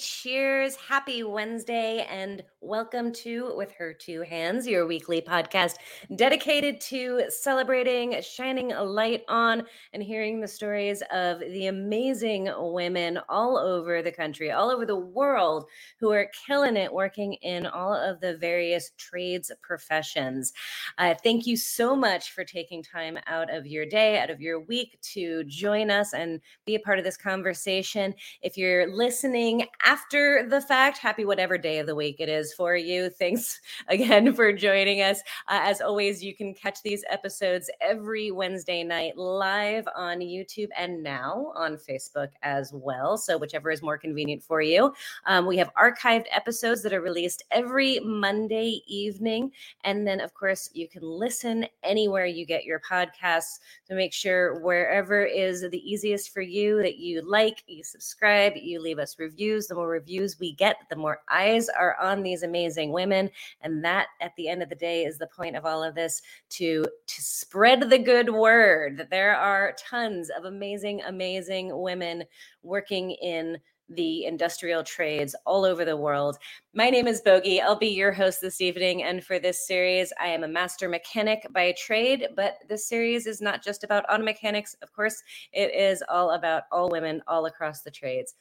cheers. Happy Wednesday, and welcome to With Her Two Hands, your weekly podcast dedicated to celebrating, shining a light on, and hearing the stories of the amazing women all over the country, all over the world, who are killing it working in all of the various trades professions. Uh, thank you so much for taking time out of your day, out of your week to join us and be a part of this conversation. If you're listening after the fact, happy whatever day of the week it is for you. Thanks again for joining us. Uh, as always, you can catch these episodes every Wednesday night live on YouTube and now on Facebook as well. So, whichever is more convenient for you. Um, we have archived episodes that are released every Monday evening. And then, of course, you can listen anywhere you get your podcasts. So, make sure wherever is the easiest for you that you like, you subscribe, you leave us reviews. The reviews we get, the more eyes are on these amazing women. And that, at the end of the day, is the point of all of this to, to spread the good word that there are tons of amazing, amazing women working in the industrial trades all over the world. My name is Bogi. I'll be your host this evening. And for this series, I am a master mechanic by trade, but this series is not just about auto mechanics. Of course, it is all about all women all across the trades.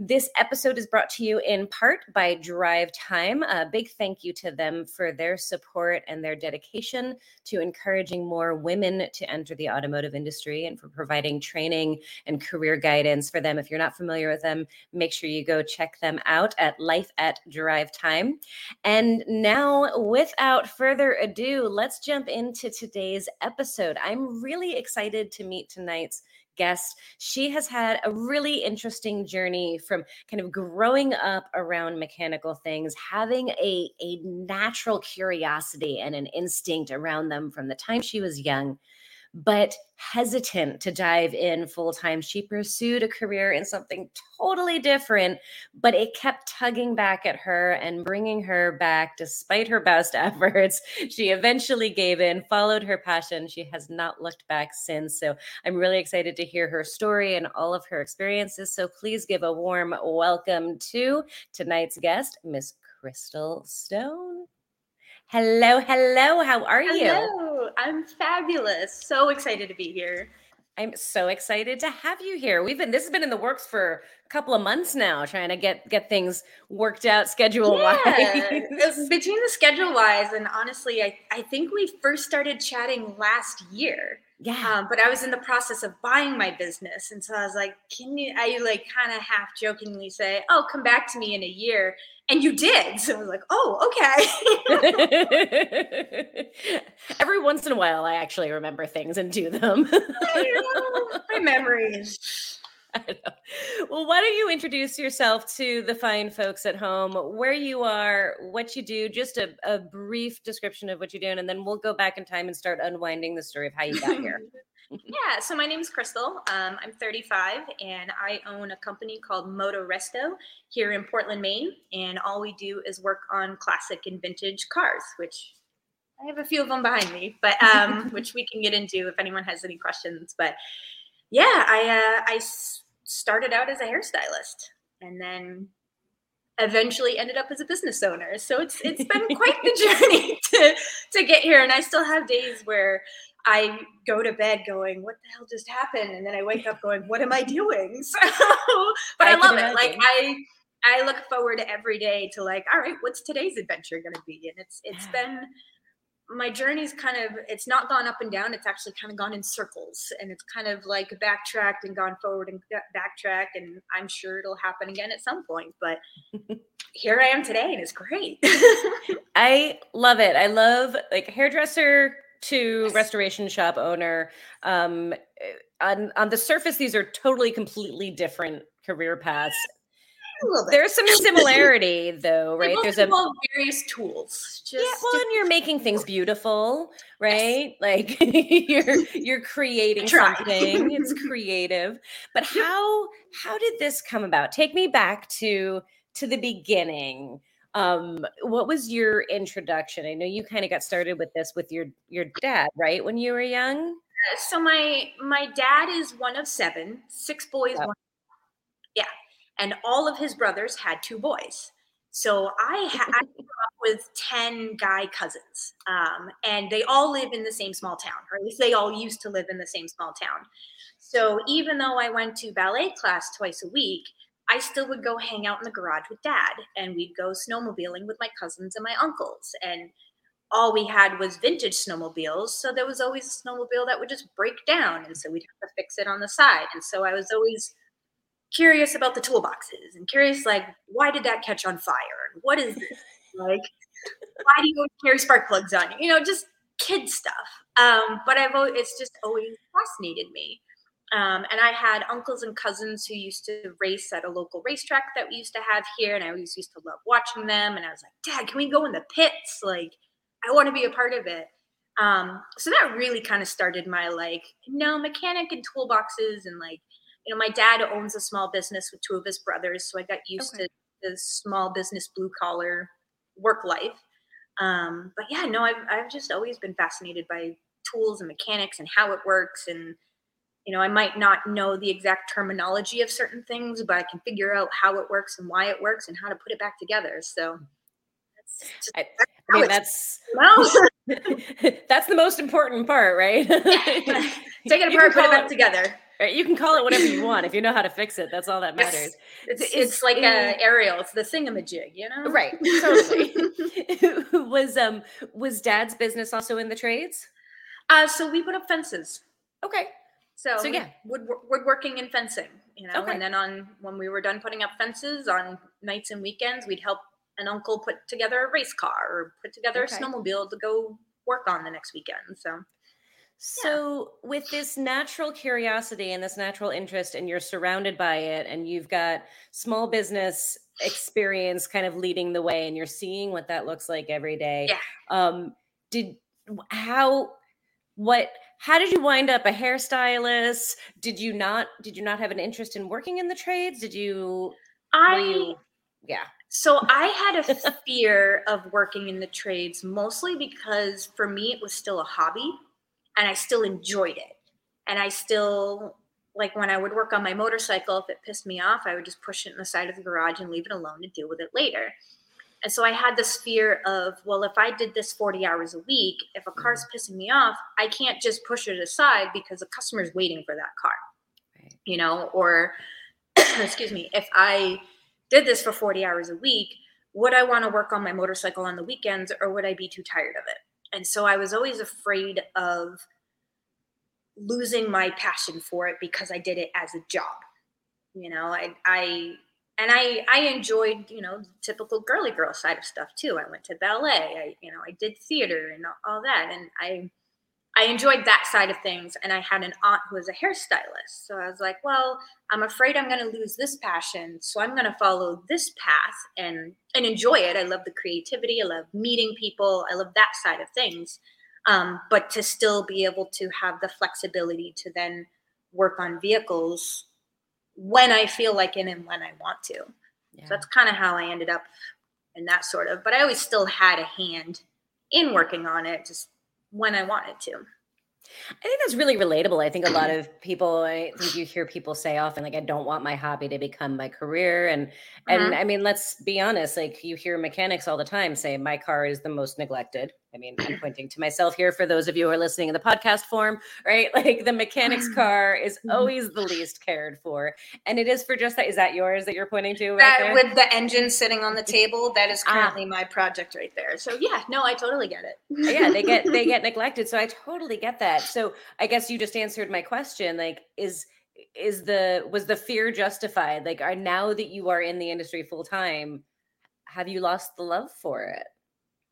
This episode is brought to you in part by Drive Time. A big thank you to them for their support and their dedication to encouraging more women to enter the automotive industry and for providing training and career guidance for them. If you're not familiar with them, make sure you go check them out at Life at Drive Time. And now, without further ado, let's jump into today's episode. I'm really excited to meet tonight's guest. She has had a really interesting journey from kind of growing up around mechanical things, having a, a natural curiosity and an instinct around them from the time she was young but hesitant to dive in full time. She pursued a career in something totally different, but it kept tugging back at her and bringing her back despite her best efforts. She eventually gave in, followed her passion. She has not looked back since. So I'm really excited to hear her story and all of her experiences. So please give a warm welcome to tonight's guest, Miss Krystal Stone. Hello, hello. How are hello. you? Hello, I'm fabulous. So excited to be here. I'm so excited to have you here. We've been this has been in the works for a couple of months now, trying to get get things worked out schedule wise. Yeah. Uh, between the schedule wise and honestly, I, I think we first started chatting last year. Yeah. Um, but I was in the process of buying my business. And so I was like, can you, I like kind of half jokingly say, oh, come back to me in a year. And you did. So I was like, oh, okay. Every once in a while, I actually remember things and do them. my memories. Well, why don't you introduce yourself to the fine folks at home, where you are, what you do, just a, a brief description of what you're doing, and then we'll go back in time and start unwinding the story of how you got here. yeah, so my name is Krystal. Um, I'm 35 and I own a company called Moto Resto here in Portland, Maine. And all we do is work on classic and vintage cars, which I have a few of them behind me, but um, which we can get into if anyone has any questions. But yeah, I uh, I started out as a hairstylist and then eventually ended up as a business owner. So it's it's been quite the journey to to get here. And I still have days where I go to bed going, "What the hell just happened?" And then I wake up going, "What am I doing?" So, but I, I love it. Like I I look forward every day to like, all right, what's today's adventure going to be? And it's it's been my journey's kind of it's not gone up and down it's actually kind of gone in circles and it's kind of like backtracked and gone forward and backtracked and i'm sure it'll happen again at some point but here i am today and it's great. I love it. I love like hairdresser to restoration shop owner um on on the surface these are totally completely different career paths there's some similarity though, right? There's a various tools. Just yeah, well, and you're making things beautiful, right? Yes. Like you're you're creating something. It's creative. But how how did this come about? Take me back to to the beginning. Um, what was your introduction? I know you kind of got started with this with your your dad, right? When you were young. So my my dad is one of seven, six boys, one. Yeah and all of his brothers had two boys. So I, ha- I grew up with 10 guy cousins, um, and they all live in the same small town, or at least they all used to live in the same small town. So even though I went to ballet class twice a week, I still would go hang out in the garage with dad, and we'd go snowmobiling with my cousins and my uncles. And all we had was vintage snowmobiles. So there was always a snowmobile that would just break down. And so we'd have to fix it on the side. And so I was always curious about the toolboxes and curious like why did that catch on fire? And what is this? Like why do you carry spark plugs on you? You know just kid stuff. Um, but i've always it's just always fascinated me. Um, and i had uncles and cousins who used to race at a local racetrack that we used to have here and i always used to love watching them and i was like dad can we go in the pits? Like i want to be a part of it. Um, so that really kind of started my like no mechanic and toolboxes and like you know, my dad owns a small business with two of his brothers, so I got used okay. to the small business blue collar work life. Um, but yeah, no, I've I've just always been fascinated by tools and mechanics and how it works and you know, I might not know the exact terminology of certain things, but I can figure out how it works and why it works and how to put it back together. So that's just, I, I mean, that's that's the most important part, right? Take it apart, put it back it, together. Right, you can call it whatever you want. If you know how to fix it, that's all that matters. It's, it's, it's like a Ariel. It's the thingamajig, you know? Right. Totally. was um was Dad's business also in the trades? Uh, so we put up fences. Okay. So, so yeah, wood, woodworking and fencing, you know, okay. and then on when we were done putting up fences on nights and weekends, we'd help an uncle put together a race car or put together okay. a snowmobile to go work on the next weekend. So so, yeah. with this natural curiosity and this natural interest, and you're surrounded by it, and you've got small business experience kind of leading the way, and you're seeing what that looks like every day. Yeah. Um, did how what how did you wind up a hairstylist did you not did you not have an interest in working in the trades did you i you, yeah so i had a fear of working in the trades mostly because for me it was still a hobby and I still enjoyed it. And I still like when I would work on my motorcycle, if it pissed me off, I would just push it in the side of the garage and leave it alone and deal with it later. And so I had this fear of, well, if I did this 40 hours a week, if a car's mm-hmm. pissing me off, I can't just push it aside because the customer's waiting for that car. Right. You know, or excuse me, if I did this for 40 hours a week, would I want to work on my motorcycle on the weekends or would I be too tired of it? And so I was always afraid of losing my passion for it because I did it as a job. You know, I, I, and I, I enjoyed, you know, typical girly girl side of stuff too. I went to ballet, I, you know, I did theater and all that. And I, I enjoyed that side of things. And I had an aunt who was a hairstylist. So I was like, well, I'm afraid I'm going to lose this passion. So I'm going to follow this path and, and enjoy it. I love the creativity. I love meeting people. I love that side of things. Um, but to still be able to have the flexibility to then work on vehicles when I feel like it and when I want to. Yeah. So that's kind of how I ended up in that sort of, but I always still had a hand in working on it, just when I wanted to. I think that's really relatable. I think a lot of people, I think you hear people say often, like, I don't want my hobby to become my career. And, and mm-hmm. I mean, let's be honest, like you hear mechanics all the time say, my car is the most neglected. I mean, I'm pointing to myself here for those of you who are listening in the podcast form, right? Like the mechanic's car is mm-hmm. always the least cared for. And it is for just that. Is that yours that you're pointing to? Right that, with the engine sitting on the table, that is ah. currently ah. my project right there. So yeah, no, I totally get it. yeah, they get they get neglected. So I totally get that. So I guess you just answered my question. Like, is is the was the fear justified? Like, are now that you are in the industry full time, have you lost the love for it?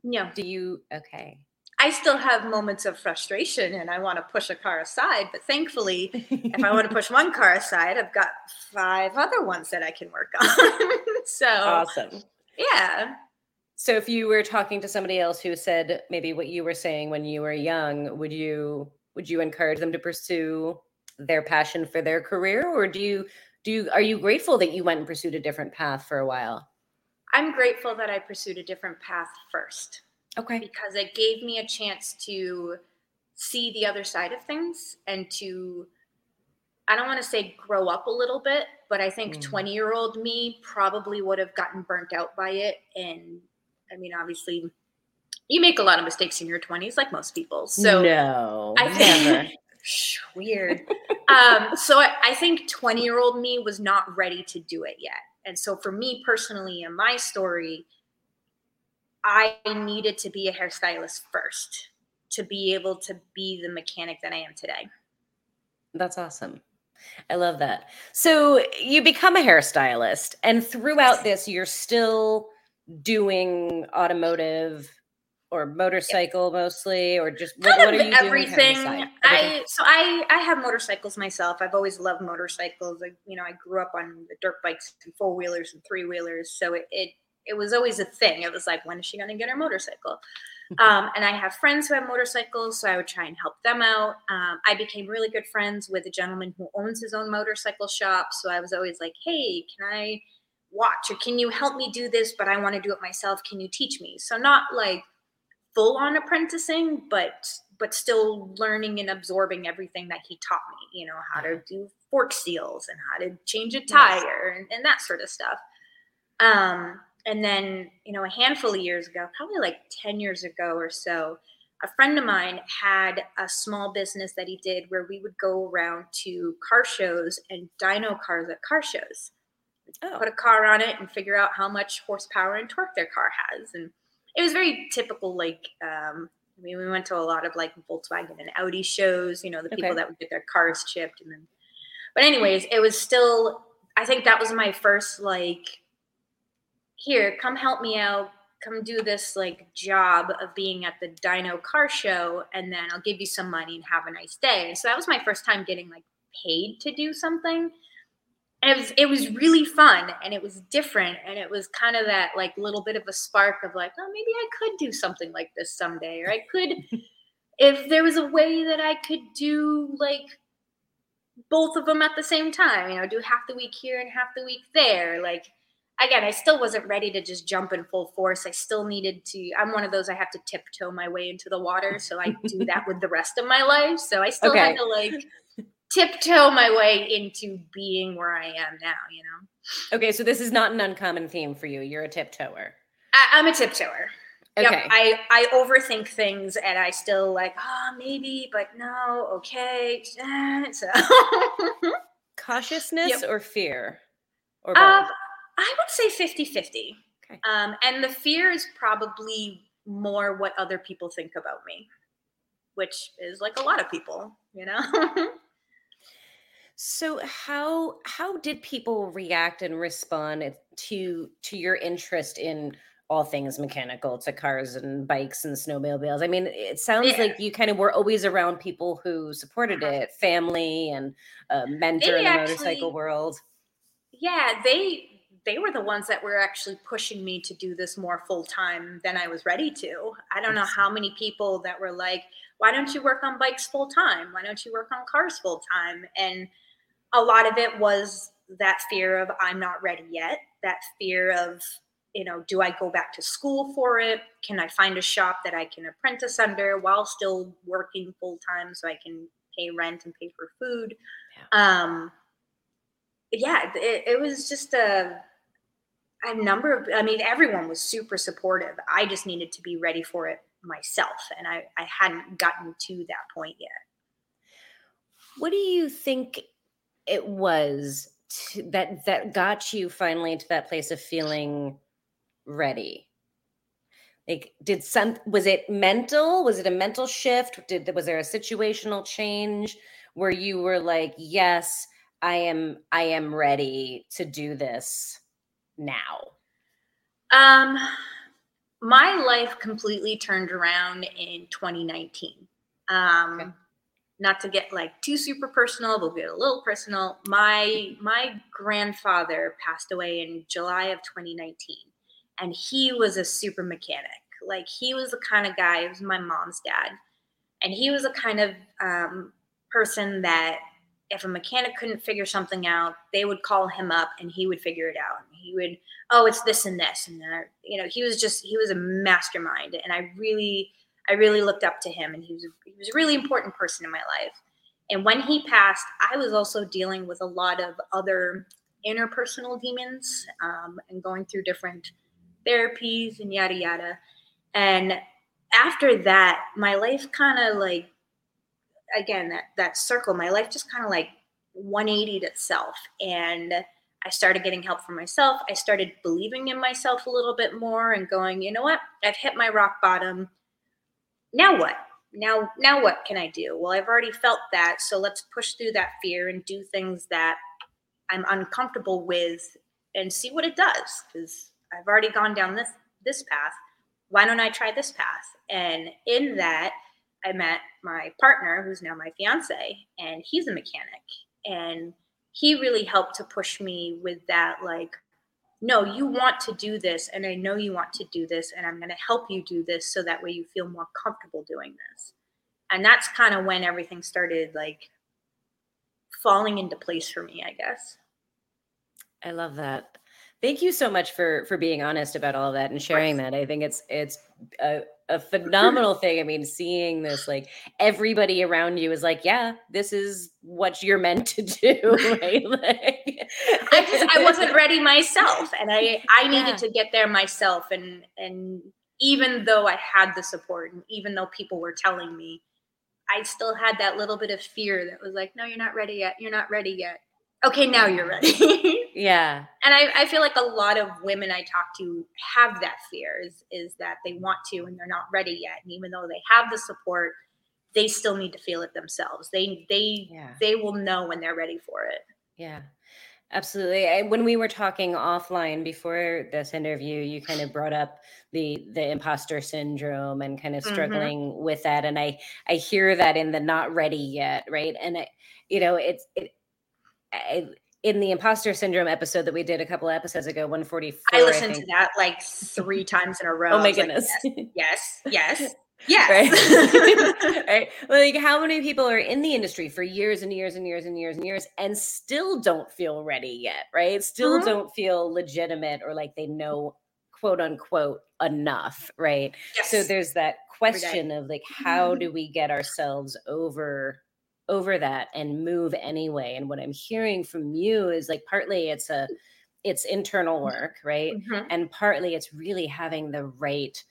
Yeah. Do you okay? I still have moments of frustration and I want to push a car aside, but thankfully, if I want to push one car aside, I've got five other ones that I can work on. so awesome. Yeah. So if you were talking to somebody else who said maybe what you were saying when you were young, would you would you encourage them to pursue their passion for their career or do you do you are you grateful that you went and pursued a different path for a while? I'm grateful that I pursued a different path first. Okay. Because it gave me a chance to see the other side of things and to I don't want to say grow up a little bit, but I think 20 mm. year old me probably would have gotten burnt out by it. And I mean, obviously, you make a lot of mistakes in your 20s, like most people. So, no, I think weird. um, so I, I think 20 year old me was not ready to do it yet. And so, for me personally, in my story, I needed to be a hairstylist first to be able to be the mechanic that I am today. That's awesome. I love that. So you become a hairstylist, and throughout this, you're still doing automotive or motorcycle mostly, or just what, what are you everything. doing? Everything. I so I I have motorcycles myself. I've always loved motorcycles. I, you know, I grew up on the dirt bikes and four wheelers and three wheelers, so it, it it was always a thing. It was like, when is she going to get her motorcycle? Um, and I have friends who have motorcycles, so I would try and help them out. Um, I became really good friends with a gentleman who owns his own motorcycle shop. So I was always like, hey, can I watch or can you help me do this? But I want to do it myself. Can you teach me? So not like full on apprenticing, but but still learning and absorbing everything that he taught me. You know how to do fork seals and how to change a tire and, and that sort of stuff. Um, and then, you know, a handful of years ago, probably like 10 years ago or so, a friend of mine had a small business that he did where we would go around to car shows and dyno cars at car shows. Oh. Put a car on it and figure out how much horsepower and torque their car has. And it was very typical, like, um, I mean, we went to a lot of like Volkswagen and Audi shows, you know, the people okay. that would get their cars chipped. And then, but, anyways, it was still, I think that was my first like here, come help me out. Come do this like job of being at the dyno car show, and then I'll give you some money and have a nice day. And so that was my first time getting like paid to do something. It was it was really fun and it was different and it was kind of that like little bit of a spark of like, oh, maybe I could do something like this someday, or I could if there was a way that I could do like both of them at the same time, you know, do half the week here and half the week there, like again, I still wasn't ready to just jump in full force. I still needed to, I'm one of those I have to tiptoe my way into the water. So I do that with the rest of my life. So I still okay. had to like tiptoe my way into being where I am now, you know? Okay. So this is not an uncommon theme for you. You're a tiptoer. I, am a tiptoer. Okay. Yep, I, I overthink things and I still like, oh, maybe, but no, okay. So cautiousness yep. or fear? Or both? Uh, I would say 50 50. Okay. Um, and the fear is probably more what other people think about me, which is like a lot of people, you know? so how how did people react and respond to to your interest in all things mechanical to cars and bikes and snowmobiles. I mean, it sounds yeah. like you kind of were always around people who supported uh-huh. it, family and a mentor they in the actually, motorcycle world. Yeah, they they were the ones that were actually pushing me to do this more full time than I was ready to. I don't know how many people that were like, why don't you work on bikes full time? Why don't you work on cars full time? And a lot of it was that fear of I'm not ready yet, that fear of, you know, do I go back to school for it? Can I find a shop that I can apprentice under while still working full time so I can pay rent and pay for food? Yeah. Um, yeah, it, it was just a a number of i mean everyone was super supportive i just needed to be ready for it myself and i i hadn't gotten to that point yet what do you think it was to, that that got you finally to that place of feeling ready like did some was it mental was it a mental shift did was there a situational change where you were like yes i am i am ready to do this now? Um, my life completely turned around in 2019. Um, okay. Not to get like too super personal, but we'll get a little personal. My my grandfather passed away in July of 2019, and he was a super mechanic. Like he was the kind of guy. He was my mom's dad, and he was a kind of um, person that if a mechanic couldn't figure something out, they would call him up and he would figure it out. He would, oh, it's this and this, and that. You know, he was just he was a mastermind, and I really, I really looked up to him, and he was he was a really important person in my life. And when he passed, I was also dealing with a lot of other interpersonal demons um, and going through different therapies and yada yada. And after that, my life kind of like, again, that that circle, my life just kind of like 180'd itself. And I started getting help for myself. I started believing in myself a little bit more and going, you know what? I've hit my rock bottom. Now what? Now now what can I do? Well, I've already felt that, so let's push through that fear and do things that I'm uncomfortable with and see what it does cuz I've already gone down this this path. Why don't I try this path? And in that I met my partner who's now my fiance and he's a mechanic and he really helped to push me with that like no you want to do this and i know you want to do this and i'm going to help you do this so that way you feel more comfortable doing this. And that's kind of when everything started like falling into place for me i guess. I love that thank you so much for for being honest about all that and sharing that i think it's it's a, a phenomenal thing. I mean, seeing this, like everybody around you is like, yeah, this is what you're meant to do, right? Like, I just I wasn't ready myself, and I I needed yeah. to get there myself, and and even though I had the support, and even though people were telling me, I still had that little bit of fear that was like, no, you're not ready yet. You're not ready yet okay, now you're ready. yeah. And I, I feel like a lot of women I talk to have that fear is, is that they want to and they're not ready yet. And even though they have the support, they still need to feel it themselves. They they yeah. they will know when they're ready for it. Yeah. Absolutely. I, when we were talking offline before this interview, you kind of brought up the the imposter syndrome and kind of mm-hmm. struggling mm-hmm. with that, and I I hear that in the not ready yet, right? And I, you know, it's it, I, in the imposter syndrome episode that we did a couple episodes ago, 144. I listened I to that like three times in a row. Oh my goodness. Like, yes, yes, yes. Yes. Right. right. Like how many people are in the industry for years and years and years and years and years and still don't feel ready yet, right? Still mm-hmm. don't feel legitimate or like they know quote unquote enough, right? Yes. So there's that question of like how mm-hmm. do we get ourselves over over that and move anyway and what i'm hearing from you is like partly it's a it's internal mm-hmm. work right mm-hmm. and partly it's really having the right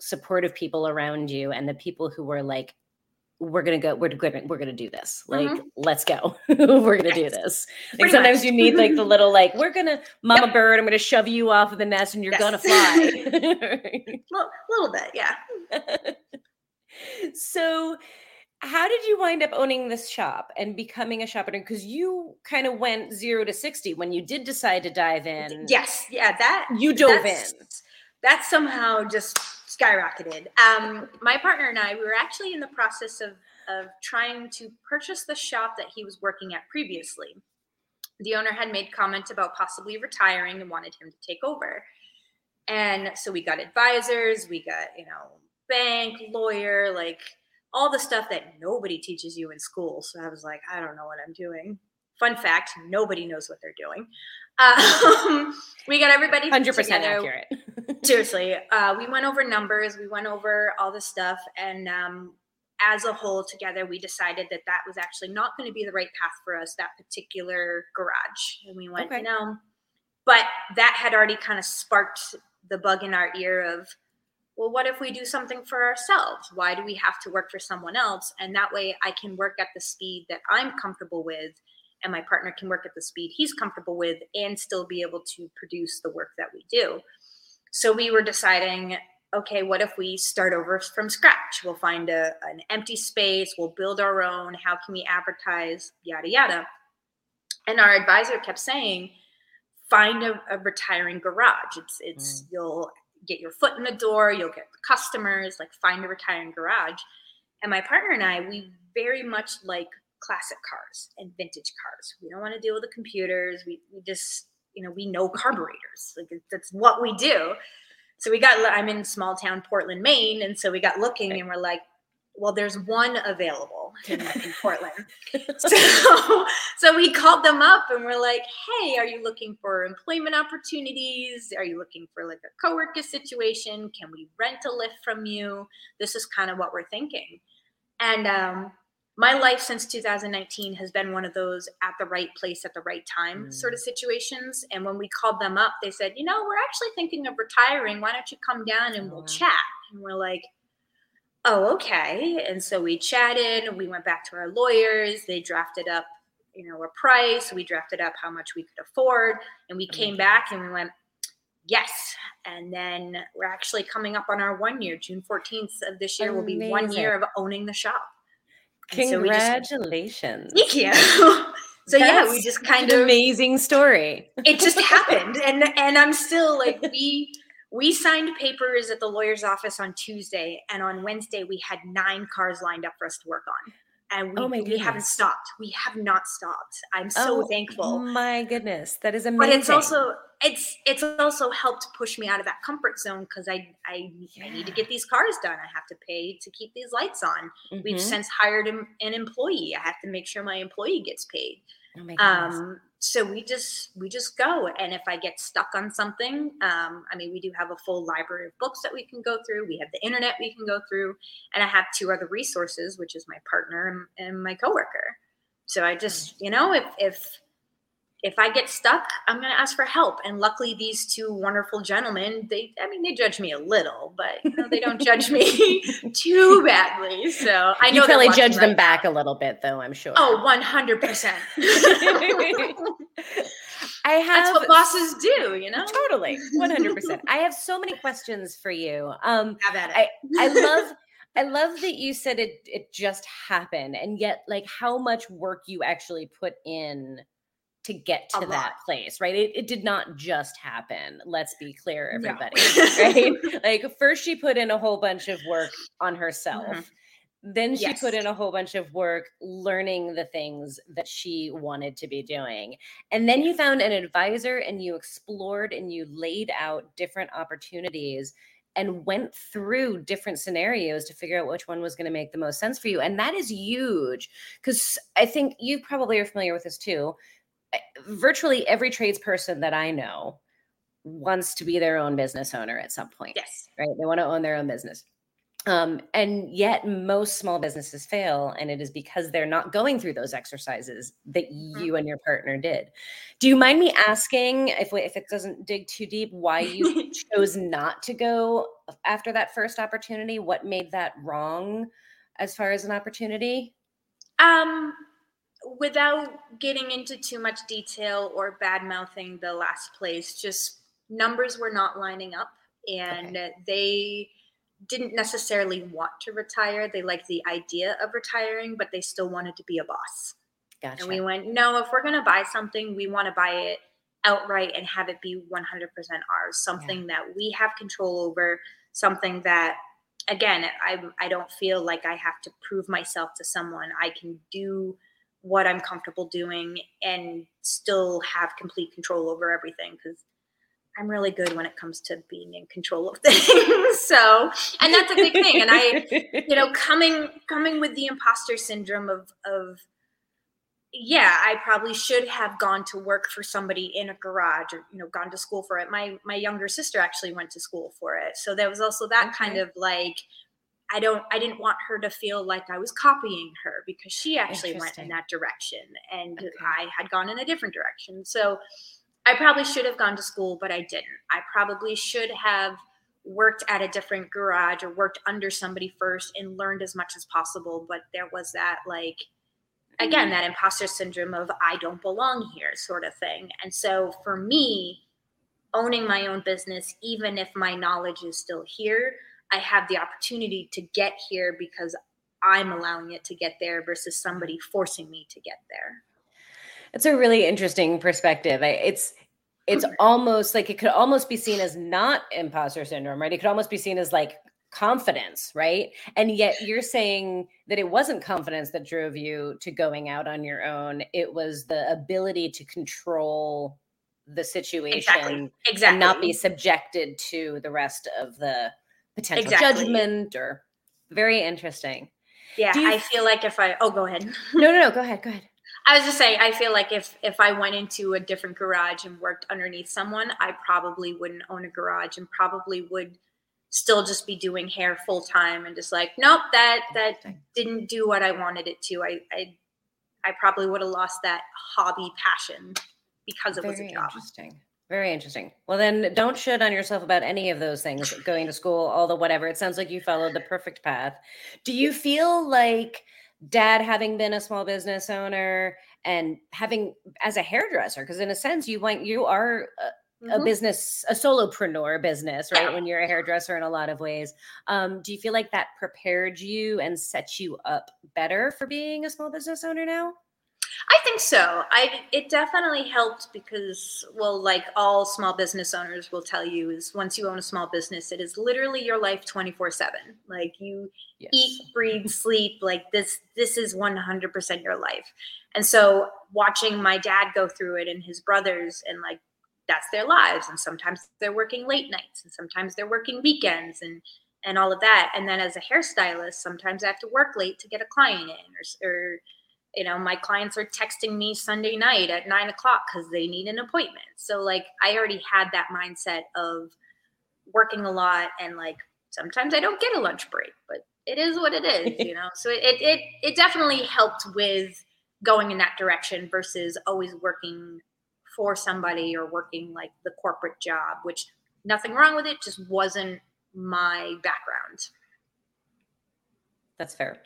supportive people around you and the people who are like we're gonna go we're gonna we're gonna do this like mm-hmm. let's go we're gonna do this like sometimes much. you need like the little like we're gonna mama yep. bird i'm gonna shove you off of the nest and you're yes. gonna fly a little bit yeah so how did you wind up owning this shop and becoming a shop owner? Because you kind of went zero to 60 when you did decide to dive in. Yes. Yeah. That you dove in. That somehow just skyrocketed. Um, my partner and I, we were actually in the process of, of trying to purchase the shop that he was working at previously. The owner had made comments about possibly retiring and wanted him to take over. And so we got advisors, we got, you know, bank, lawyer, like all the stuff that nobody teaches you in school. So I was like, I don't know what I'm doing. Fun fact: nobody knows what they're doing. Um, we got everybody hundred percent accurate. Seriously, uh, we went over numbers, we went over all the stuff, and um, as a whole, together, we decided that that was actually not going to be the right path for us. That particular garage, and we went, okay. you know, but that had already kind of sparked the bug in our ear of well, what if we do something for ourselves? Why do we have to work for someone else? And that way I can work at the speed that I'm comfortable with, and my partner can work at the speed he's comfortable with, and still be able to produce the work that we do. So we were deciding okay, what if we start over from scratch? We'll find a, an empty space, we'll build our own. How can we advertise? Yada, yada. And our advisor kept saying, find a, a retiring garage. It's, it's, mm. you'll get your foot in the door, you'll get customers, like find a retiring garage. And my partner and I, we very much like classic cars and vintage cars. We don't want to deal with the computers. We, we just, you know, we know carburetors. Like that's what we do. So we got, I'm in small town Portland, Maine. And so we got looking and we're like, well, there's one available in, in Portland. so, so we called them up and we're like, hey, are you looking for employment opportunities? Are you looking for like a coworker situation? Can we rent a lift from you? This is kind of what we're thinking. And um, my life since 2019 has been one of those at the right place at the right time Mm. sort of situations. And when we called them up, they said, you know, we're actually thinking of retiring. Why don't you come down and Oh, we'll wow. chat? And we're like, oh, okay. And so we chatted. We went back to our lawyers. They drafted up, you know, a price. We drafted up how much we could afford. And we came mm-hmm. back and we went, yes. And then we're actually coming up on our one year, June 14th of this year will be one year of owning the shop. And so just- Congratulations. Thank you. so yeah, we just kind An of amazing story. it just happened, and and I'm still like we we signed papers at the lawyer's office on Tuesday, and on Wednesday we had nine cars lined up for us to work on, and we Oh my we haven't stopped. We have not stopped. I'm so thankful. Oh, thankful. My goodness, that is amazing. But it's also it's it's also helped push me out of that comfort zone because I, I I need to get these cars done. I have to pay to keep these lights on. We've Mhm. since hired an, an employee. I have to make sure my employee gets paid Oh my goodness. um so we just we just go and if i get stuck on something um i mean we do have a full library of books that we can go through. We have the internet we can go through and i have two other resources which is my partner and, and my coworker. So i just you know if if if i get stuck i'm going to ask for help and luckily these two wonderful gentlemen they i mean they judge me a little but you know, they don't judge me too badly so i know you probably judge them right back a little bit, though. I'm sure. Oh, 100%. I have That's what bosses do, you know? totally 100. percent I have so many questions for you. Um, Have at it. I love I love that you said it it just happened and yet like how much work you actually put in to get to that place, right? It, it did not just happen. Let's be clear, No. everybody. right? Like first she put in a whole bunch of work on herself. Mhm. Then she put in a whole bunch of work learning the things that she wanted to be doing. And then you found an advisor and you explored and you laid out different opportunities and went through different scenarios to figure out which one was going to make the most sense for you. And that is huge because I think you probably are familiar with this too. Virtually every tradesperson that I know wants to be their own business owner at some point yes. right? They want to own their own business. Um, and yet, most small businesses fail, and it is because they're not going through those exercises that you and your partner did. Do you mind me asking, if we, if it doesn't dig too deep, why you chose not to go after that first opportunity? What made that wrong, as far as an opportunity? Um, without getting into too much detail or bad mouthing the last place, just numbers were not lining up and they didn't necessarily want to retire. They liked the idea of retiring, but they still wanted to be a boss. Gotcha. And we went, no, if we're going to buy something, we want to buy it outright and have it be 100% ours, something that we have control over, something that, again, I, I don't feel like I have to prove myself to someone. I can do what I'm comfortable doing and still have complete control over everything because I'm really good when it comes to being in control of things. so, and that's a big thing. And I, you know coming coming with the imposter syndrome of of yeah i probably should have gone to work for somebody in a garage or you know gone to school for it my my younger sister actually went to school for it so there was also that kind of like i don't i didn't want her to feel like i was copying her because she actually went in that direction and Okay. i had gone in a different direction. So i probably should have gone to school but i didn't. I probably should have worked at a different garage or worked under somebody first and learned as much as possible but there was that like again mm-hmm. that imposter syndrome of i don't belong here sort of thing. And so for me owning my own business even if my knowledge is still here i have the opportunity to get here because i'm allowing it to get there versus somebody forcing me to get there It's a really interesting perspective. I, it's it's almost like it could almost be seen as not imposter syndrome, right? It could almost be seen as like confidence, right? And yet you're saying that it wasn't confidence that drove you to going out on your own. It was the ability to control the situation exactly exactly and not be subjected to the rest of the potential Exactly. judgment or very interesting. yeah you i feel like if i oh go ahead No, no, no, go ahead, go ahead. I was just saying, I feel like if if I went into a different garage and worked underneath someone, I probably wouldn't own a garage and probably would still just be doing hair full time and just like nope that that didn't do what i wanted it to i i, I probably would have lost that hobby passion because it Very was a job interesting. Very interesting. Well, then don't shit on yourself about any of those things, going to school, all the whatever. It sounds like you followed the perfect path. Do you feel like dad having been a small business owner and having as a hairdresser because in a sense you went you are a, a Mhm. business a solopreneur business right when you're a hairdresser in a lot of ways um, do you feel like that prepared you and set you up better for being a small business owner now I think so. I it definitely helped because well, like all small business owners will tell you, is once you own a small business, it is literally your life twenty four seven. Like you yes. eat, breathe, sleep. Like this, this is one hundred percent your life. And so watching my dad go through it and his brothers, and like that's their lives. And sometimes they're working late nights, and sometimes they're working weekends, and and all of that. And then as a hairstylist, sometimes I have to work late to get a client in, or or you know my clients are texting me sunday night at nine o'clock because they need an appointment. So like i already had that mindset of working a lot and like sometimes i don't get a lunch break but it is what it is you know? So it it it definitely helped with going in that direction versus always working for somebody or working like the corporate job which nothing wrong with it just wasn't my background. That's fair.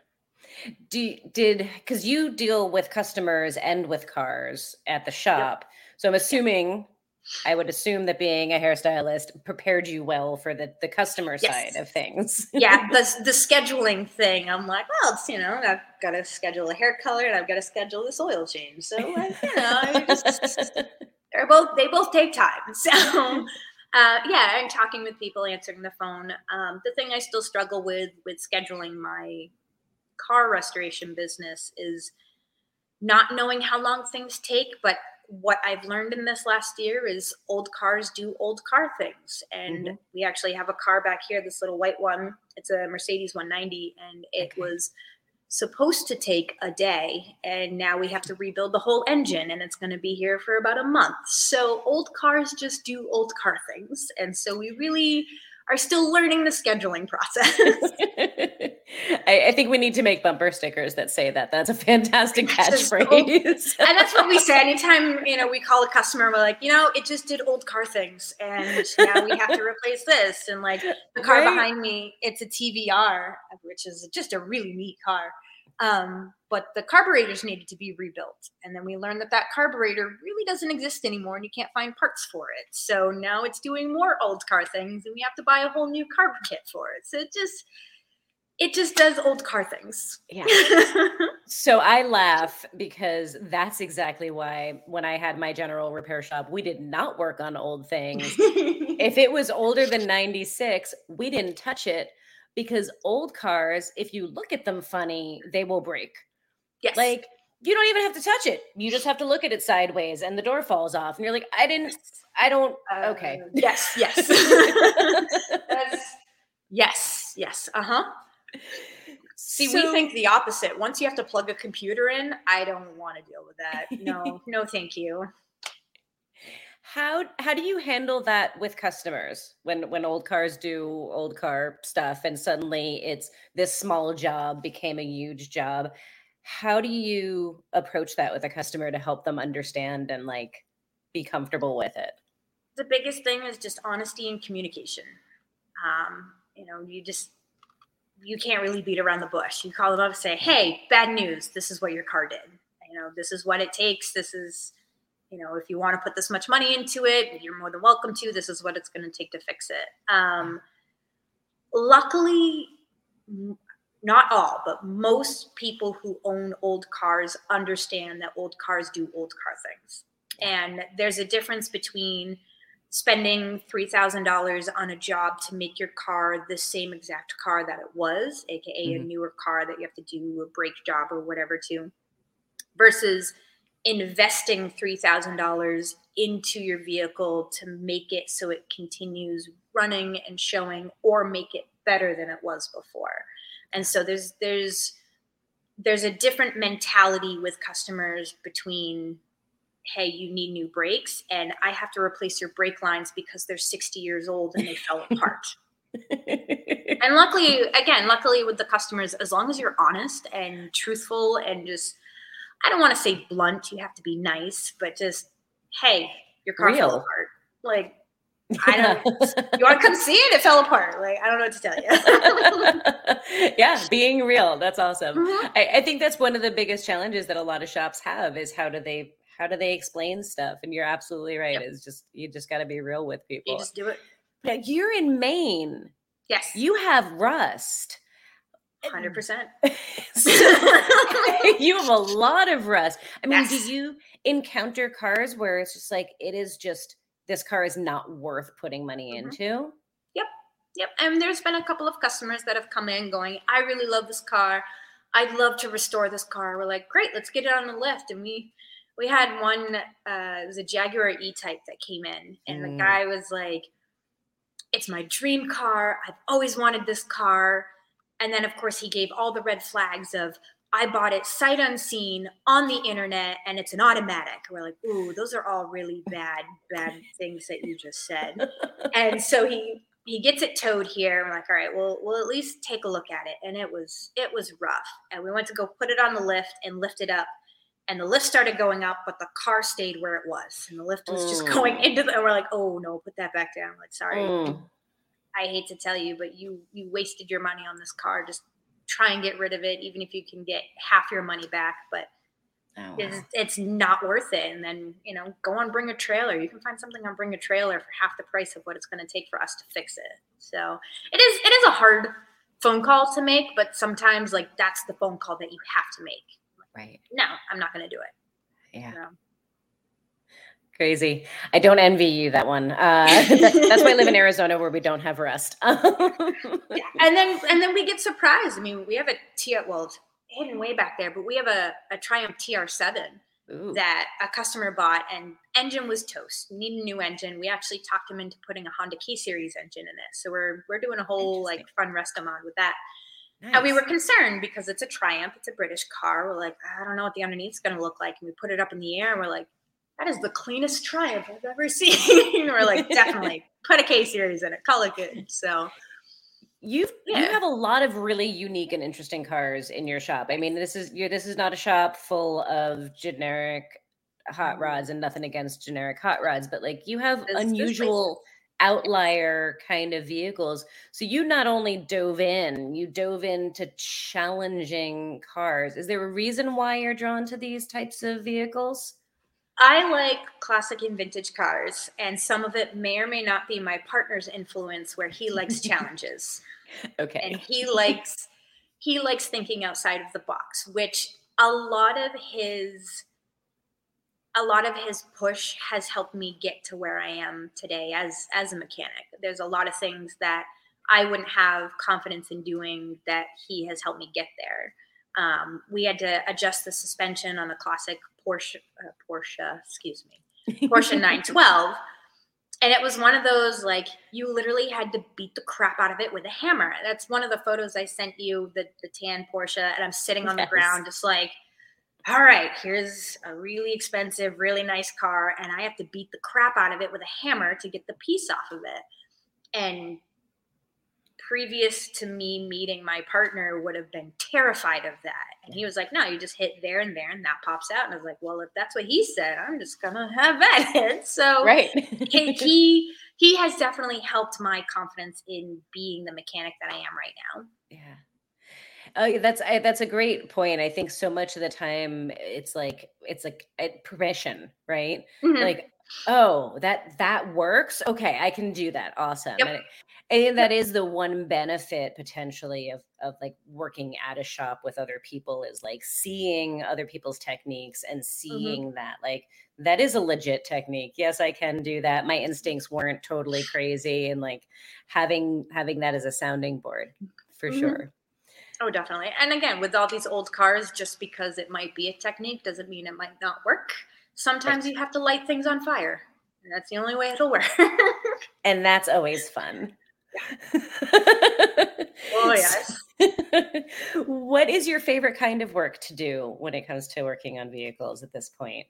Do did because you deal with customers and with cars at the shop, so I'm assuming I would assume that being a hairstylist prepared you well for the the customer Yes. side of things. yeah, the the scheduling thing. I'm like, well, it's you know, I've got to schedule a hair color and I've got to schedule this oil change. So like, you know, just, they're both they both take time. So uh, yeah, and talking with people, answering the phone. Um, the thing I still struggle with with scheduling my car restoration business is not knowing how long things take, but what I've learned in this last year is old cars do old car things. And Mhm. we actually have a car back here, this little white one. It's a Mercedes 190, and it Okay. was supposed to take a day. And now we have to rebuild the whole engine, and it's going to be here for about a month. So old cars just do old car things. And so we really are still learning the scheduling process. I, I think we need to make bumper stickers that say that. That's a fantastic catchphrase. and that's what we say anytime you know we call a customer we're like you know it just did old car things and now we have to replace this and like the car Right. behind me it's a tvr which is just a really neat car um, but the carburetors needed to be rebuilt and then we learned that that carburetor really doesn't exist anymore and you can't find parts for it so now it's doing more old car things and we have to buy a whole new carb kit for it so it just it just does old car things yeah. So I laugh because that's exactly why when I had my general repair shop, we did not work on old things. if it was older than 96, we didn't touch it because old cars, if you look at them funny, they will break. yes Like you don't even have to touch it. You just have to look at it sideways and the door falls off. And you're like, I didn't, I don't, okay. Uh, yes, yes. Yes, yes. Uh huh. See, we think the opposite. Once you have to plug a computer in, I don't want to deal with that. No, no, thank you. How how do you handle that with customers when when old cars do old car stuff and suddenly it's this small job became a huge job? How do you approach that with a customer to help them understand and like be comfortable with it? The biggest thing is just honesty and communication. Um, you know, you just you can't really beat around the bush. You call them up and say, "Hey, bad news. This is what your car did. You know, this is what it takes. This is." you know, if you want to put this much money into it, you're more than welcome to. This is what it's going to take to fix it. Um, luckily, not all, but most people who own old cars understand that old cars do old car things. And there's a difference between spending $3,000 on a job to make your car the same exact car that it was, aka a Mhm. newer car that you have to do a brake job or whatever to, versus investing $3,000 into your vehicle to make it so it continues running and showing or make it better than it was before. And so there's there's there's a different mentality with customers between hey, you need new brakes and I have to replace your brake lines because they're 60 years old and they fell apart. and luckily, again, luckily with the customers, as long as you're honest and truthful and just, I don't want to say blunt, you have to be nice, but just, hey, your car Real. fell apart. Like, I don't, you want to come see it? It fell apart. Like, I don't know what to tell you. yeah, being real. That's awesome. Mhm. I, I think that's one of the biggest challenges that a lot of shops have is how do they how do they explain stuff? And you're absolutely right. Yep. It's just you just got to be real with people. You just do it. Now, you're in Maine. Yes. You have rust. 100%. So- you have a lot of rust. I mean, Yes. do you encounter cars where it's just like it is just this car is not worth putting money Mhm. into? Yep. Yep. And there's been a couple of customers that have come in going, I really love this car. I'd love to restore this car. We're like, great, let's get it on the lift. And we we had one, uh, it was a Jaguar E-Type that came in, and Mm. the guy was like, "It's my dream car. I've always wanted this car." And then, of course, he gave all the red flags of, "I bought it sight unseen on the internet, and it's an automatic." We're like, "Ooh, those are all really bad, bad things that you just said." and so he he gets it towed here. We're like, all right, well, we'll at least take a look at it. And it was it was rough. And we went to go put it on the lift and lift it up. And the lift started going up, but the car stayed where it was. And the lift was just going Mm. into the and we're like, oh no, put that back down. like, sorry. Mm. I hate to tell you, but you you wasted your money on this car. Just try and get rid of it, even if you can get half your money back. But Oh, it's, wow. it's not worth it. And then, you know, go on Bring a Trailer. You can find something on Bring a Trailer for half the price of what it's going to take for us to fix it. So it is it is a hard phone call to make, but sometimes like that's the phone call that you have to make. Right. No, I'm not going to do it. Yeah. Crazy. I don't envy you that one. Uh, that- that's why I live in Arizona where we don't have rest. Yeah. And then and then we get surprised. I mean, we have a T well, hidden way back there, but we have a, a Triumph TR7 Ooh. that a customer bought and engine was toast. We need a new engine. We actually talked him into putting a Honda K series engine in it. So we're we're doing a whole like fun resto mod with that. And we were concerned because it's a Triumph, it's a British car. We're like, I don't know what the underneath's gonna look like. And we put it up in the air and we're like, that is the cleanest Triumph I've ever seen. we're like, definitely put a K series in it, call it good. So You've you have a lot of really unique and interesting cars in your shop. I mean, this is you're, this is not a shop full of generic hot Mhm. rods and nothing against generic hot rods, but like you have This- this unusual outlier kind of vehicles. So you not only dove in, you dove into challenging cars. Is there a reason why you're drawn to these types of vehicles? I like classic and vintage cars, and some of it may or may not be my partner's influence where he likes challenges. Okay. and he likes he likes thinking outside of the box which a lot of his a lot of his push has helped me get to where i am today as as a mechanic there's a lot of things that i wouldn't have confidence in doing that he has helped me get there um, we had to adjust the suspension on a classic porsche uh, porsche excuse me Porsche 912. And it was one of those like you literally had to beat the crap out of it with a hammer. That's one of the photos I sent you, the, the tan Porsche, and I'm sitting on Yes. the ground just like, all right, here's a really expensive, really nice car, and I have to beat the crap out of it with a hammer to get the piece off of it. And previous to me meeting my partner would have been terrified of that. And he was like, no, you just hit there and there and that pops out. And I was like, well, if that's what he said, I'm just gonna have at it. So right. he he has definitely helped my confidence in being the mechanic that I am right now. Yeah. Oh, that's I, that's a great point. I think so much of the time it's like it's like uh, permission, right? Mhm. Like, oh, that that works. Okay, I can do that. Awesome. Yep. And I think that is the one benefit potentially of of like working at a shop with other people is like seeing other people's techniques and seeing that like that is a legit technique. Yes, I can do that. My instincts weren't totally crazy and like having having that as a sounding board for Mhm. sure. Oh, definitely. And again, with all these old cars, just because it might be a technique doesn't mean it might not work. Sometimes you have to light things on fire. And that's the only way it'll work. and that's always fun. oh yes. what is your favorite kind of work to do when it comes to working on vehicles at this point?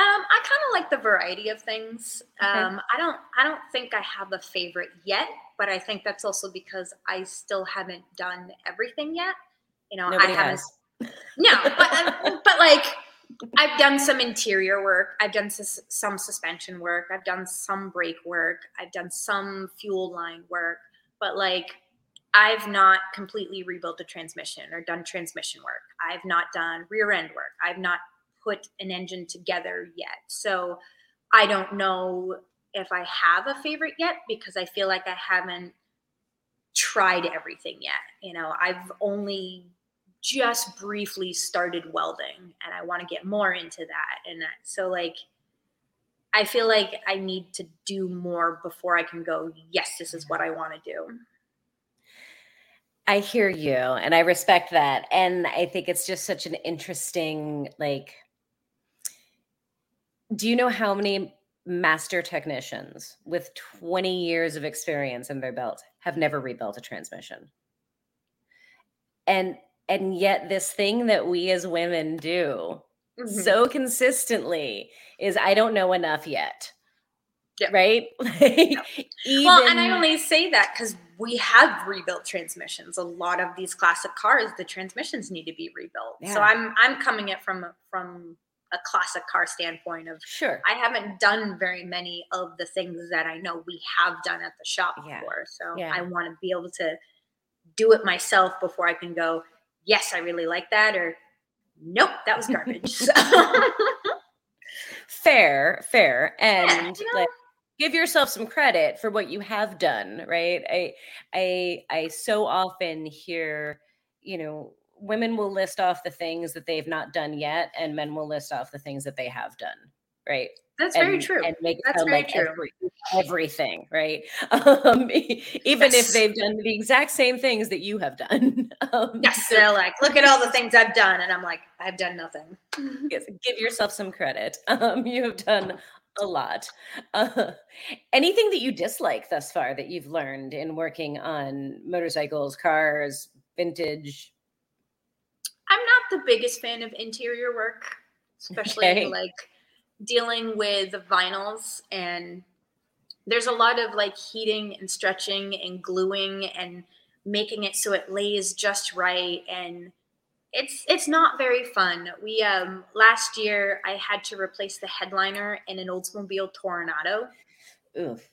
Um, I kind of like the variety of things. Um, I don't. I don't think I have a favorite yet, but I think that's also because I still haven't done everything yet. You know, Nobody I haven't. has. No, but um, but like I've done some interior work. I've done sus- some suspension work. I've done some brake work. I've done some fuel line work. But like, I've not completely rebuilt a transmission or done transmission work. I've not done rear end work. I've not put an engine together yet. So I don't know if I have a favorite yet because I feel like I haven't tried everything yet. You know, I've only just briefly started welding and I want to get more into that. And that, so, like, I feel like I need to do more before I can go, yes, this is what I want to do. I hear you and I respect that. And I think it's just such an interesting, like, do you know how many master technicians with 20 years of experience in their belt have never rebuilt a transmission? And and yet this thing that we as women do Mhm. so consistently is I don't know enough yet. Yep. Right? Like, well, and I only say that because we have rebuilt transmissions. A lot of these classic cars, the transmissions need to be rebuilt. Yeah. So I'm I'm coming it from from a classic car standpoint of sure. I haven't done very many of the things that I know we have done at the shop Yeah. before. So Yeah. I want to be able to do it myself before I can go, yes, I really like that, or nope, that was garbage. So, fair fair and you know? like give yourself some credit for what you have done right i i i so often hear you know women will list off the things that they've not done yet and men will list off the things that they have done right that's and, very true. and make it That's very like true. every- everything right um even Yes. if they've done the exact same things that you have done um, Yes, so they're like, look at all the things I've done, and I'm like, I've done nothing. yes, give yourself some credit. Um, you have done a lot. Uh, anything that you dislike thus far that you've learned in working on motorcycles, cars, vintage? I'm not the biggest fan of interior work, especially Okay. like dealing with vinyls and there's a lot of like heating and stretching and gluing and making it so it lays just right and it's it's not very fun. We um last year I had to replace the headliner in an Oldsmobile Toronado. Oof.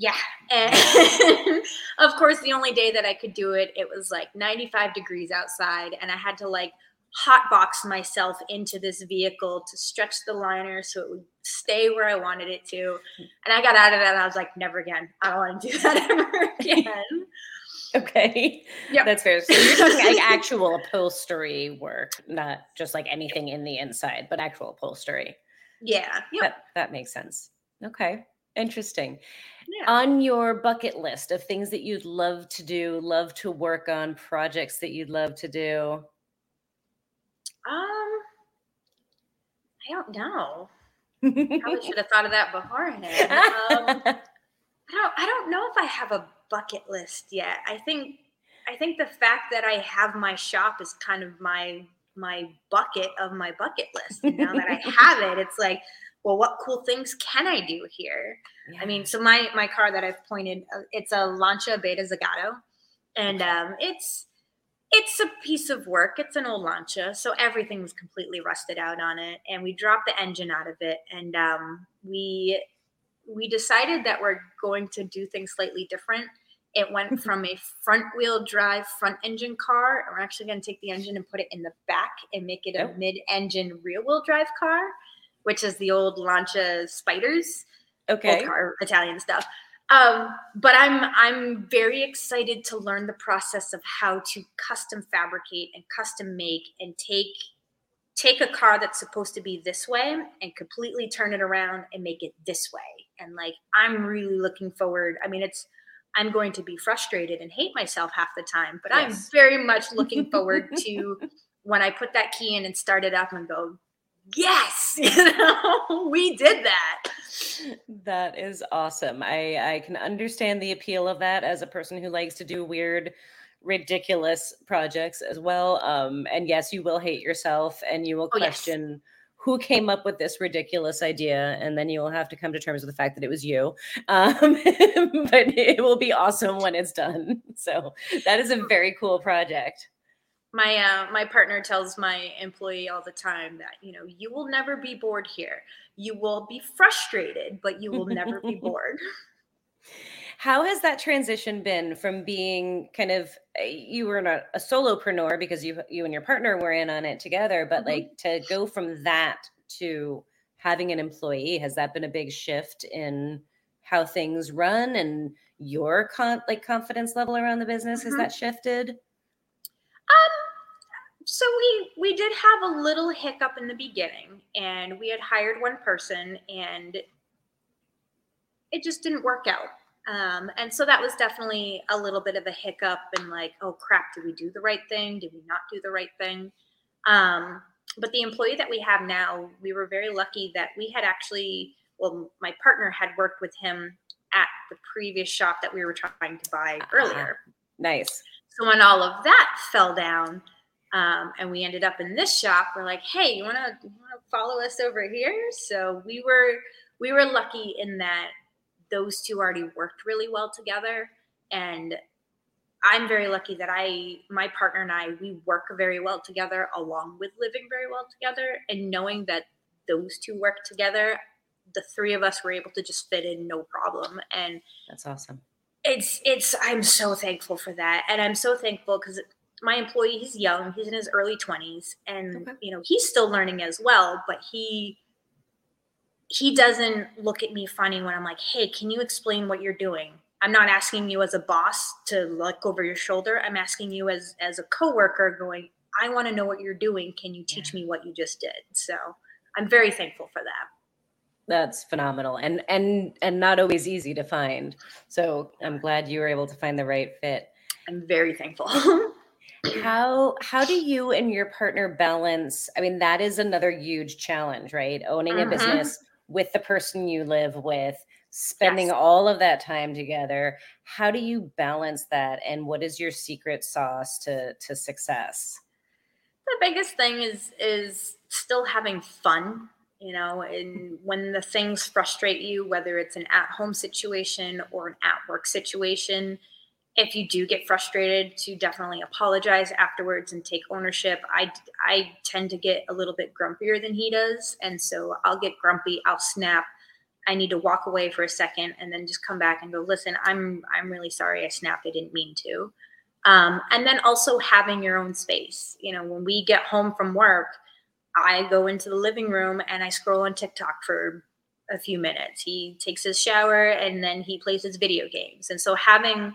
Yeah. And of course, the only day that I could do it, it was like 95 degrees outside, and I had to like hotbox myself into this vehicle to stretch the liner so it would stay where I wanted it to. And I got out of that, and I was like, never again. I don't want to do that ever again. Okay. Yep. That's fair. So you're talking like actual upholstery work, not just like anything in the inside, but actual upholstery. yeah. Yep. That that makes sense. Okay. Interesting. Yeah. On your bucket list of things that you'd love to do, love to work on, projects that you'd love to do. Um, I don't know. Probably should have thought of that beforehand. Um, I don't I don't know if I have a bucket list yet. I think I think the fact that I have my shop is kind of my my bucket of my bucket list. And now that I have it, it's like, well, what cool things can I do here? I mean, so my my car that I've pointed, uh, it's a Lancia Beta Zagato, and um, it's it's a piece of work. It's an old Lancia, so everything was completely rusted out on it, and we dropped the engine out of it, and um, we we decided that we're going to do things slightly different. It went from a front wheel drive front engine car, and we're actually going to take the engine and put it in the back and make it a mid engine rear wheel drive car, which is the old Lancia Spiders okay. car Italian stuff. Um, but I'm I'm very excited to learn the process of how to custom fabricate and custom make and take take a car that's supposed to be this way and completely turn it around and make it this way. And like I'm really looking forward. I mean, it's I'm going to be frustrated and hate myself half the time, but I'm very much looking forward to when I put that key in and start it up and go, yes, you know, we did that. That is awesome. I I can understand the appeal of that as a person who likes to do weird ridiculous projects as well. Um and yes, you will hate yourself and you will Oh, yes. question who came up with this ridiculous idea and then you will have to come to terms with the fact that it was you um, but it will be awesome when it's done so that is a very cool project my uh, my partner tells my employee all the time that you know you will never be bored here you will be frustrated but you will never be bored how has that transition been from being kind of eh, you were a, a solopreneur because you you and your partner were in on it together, but mm-hmm. like to go from that to having an employee has that been a big shift in how things run and your con- like confidence level around the business mm-hmm. has that shifted? Um so we we did have a little hiccup in the beginning and we had hired one person and it just didn't work out um, and so that was definitely a little bit of a hiccup and like, oh crap, did we do the right thing? Did we not do the right thing? Um, but the employee that we have now, we were very lucky that we had actually, well, my partner had worked with him at the previous shop that we were trying to buy ah, earlier. Nice. So when all of that fell down, um, and we ended up in this shop, we're like, hey, you wanna, you wanna follow us over here? So we were we were lucky in that those two already worked really well together. And i'm very lucky that i my partner and i we work very well together along with living very well together. And knowing that those two work together the three of us were able to just fit in no problem. And that's awesome. it's it's i'm so thankful for that. And i'm so thankful because my employee he's young he's in his early 20s and okay. you know he's still learning as well but he he doesn't look at me funny when I'm like, hey, can you explain what you're doing? I'm not asking you as a boss to look over your shoulder. I'm asking you as as a coworker going, I want to know what you're doing. Can you teach yeah. me what you just did? So I'm very thankful for that. That's phenomenal and and and not always easy to find. So I'm glad you were able to find the right fit. I'm very thankful. how how do you and your partner balance? I mean, that is another huge challenge, right? Owning mm-hmm. a business with the person you live with, spending yes. all of that time together. How do you balance that? And what is your secret sauce to, to success? The biggest thing is is still having fun you know and when the things frustrate you whether it's an at home situation or an at work situation if you do get frustrated to definitely apologize afterwards and take ownership. I i tend to get a little bit grumpier than he does and so i'll get grumpy i'll snap i need to walk away for a second and then just come back and go listen i'm i'm really sorry i snapped i didn't mean to. Um, and then also having your own space. You know when we get home from work i go into the living room and i scroll on tiktok for a few minutes. He takes his shower and then he plays his video games. And so having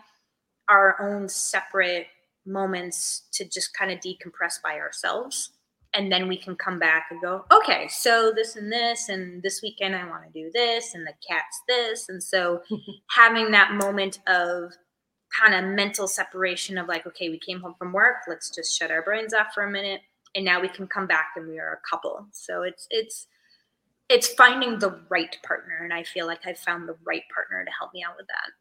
our own separate moments to just kind of decompress by ourselves. And then we can come back and go okay so this and this and this weekend i want to do this and the cat's this. And so having that moment of kind of mental separation of like okay we came home from work let's just shut our brains off for a minute and now we can come back and we are a couple. So it's it's it's finding the right partner and i feel like i've found the right partner to help me out with that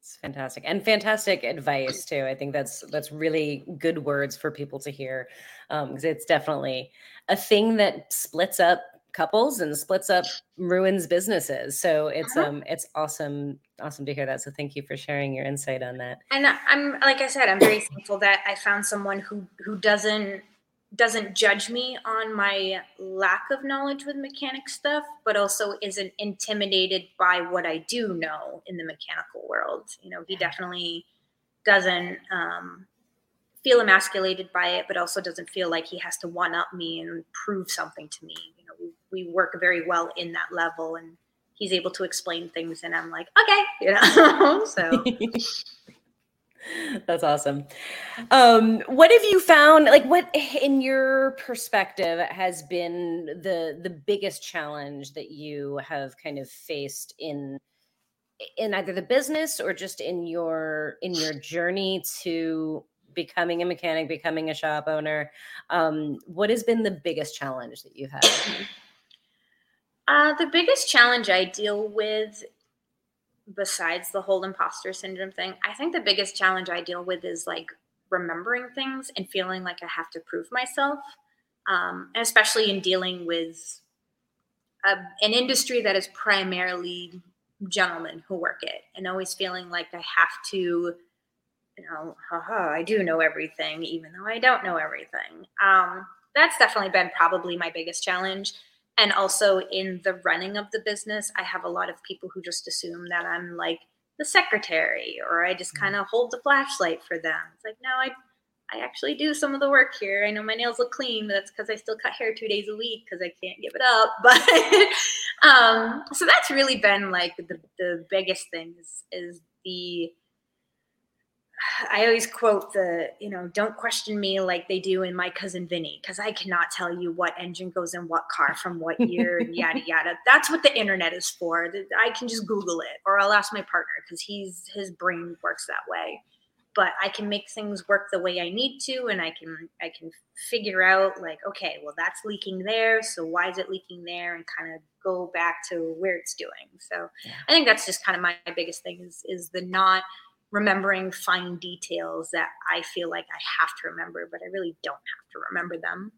it's fantastic and fantastic advice too. I think that's that's really good words for people to hear because um, it's definitely a thing that splits up couples and splits up ruins businesses. So it's uh-huh. um it's awesome awesome to hear that. So thank you for sharing your insight on that. And I'm like I said, I'm very thankful that I found someone who who doesn't doesn't judge me on my lack of knowledge with mechanic stuff, but also isn't intimidated by what I do know in the mechanical world. You know, he definitely doesn't um, feel emasculated by it, but also doesn't feel like he has to one up me and prove something to me. You know, we, we work very well in that level, and he's able to explain things, and I'm like, okay, you know, so. That's awesome. Um, what have you found? Like, what in your perspective has been the the biggest challenge that you have kind of faced in in either the business or just in your in your journey to becoming a mechanic, becoming a shop owner? Um, what has been the biggest challenge that you've had? Uh, the biggest challenge I deal with besides the whole imposter syndrome thing, I think the biggest challenge I deal with is like remembering things and feeling like I have to prove myself. um, and especially in dealing with a, an industry that is primarily gentlemen who work it, and always feeling like I have to, you know, haha, I do know everything, even though I don't know everything. Um, that's definitely been probably my biggest challenge. And also in the running of the business, I have a lot of people who just assume that I'm like the secretary or I just mm. kind of hold the flashlight for them. It's like, no, I I actually do some of the work here. I know my nails look clean, but that's because I still cut hair two days a week because I can't give it up. But um, so that's really been like the, the biggest thing is, is the I always quote the, you know, don't question me like they do in my cousin Vinny, because I cannot tell you what engine goes in what car from what year and yada yada. That's what the internet is for. I can just Google it, or I'll ask my partner because he's his brain works that way. But I can make things work the way I need to, and I can I can figure out like, okay, well that's leaking there, so why is it leaking there, and kind of go back to where it's doing. So yeah. I think that's just kind of my biggest thing is is the not remembering fine details that I feel like I have to remember, but I really don't have to remember them.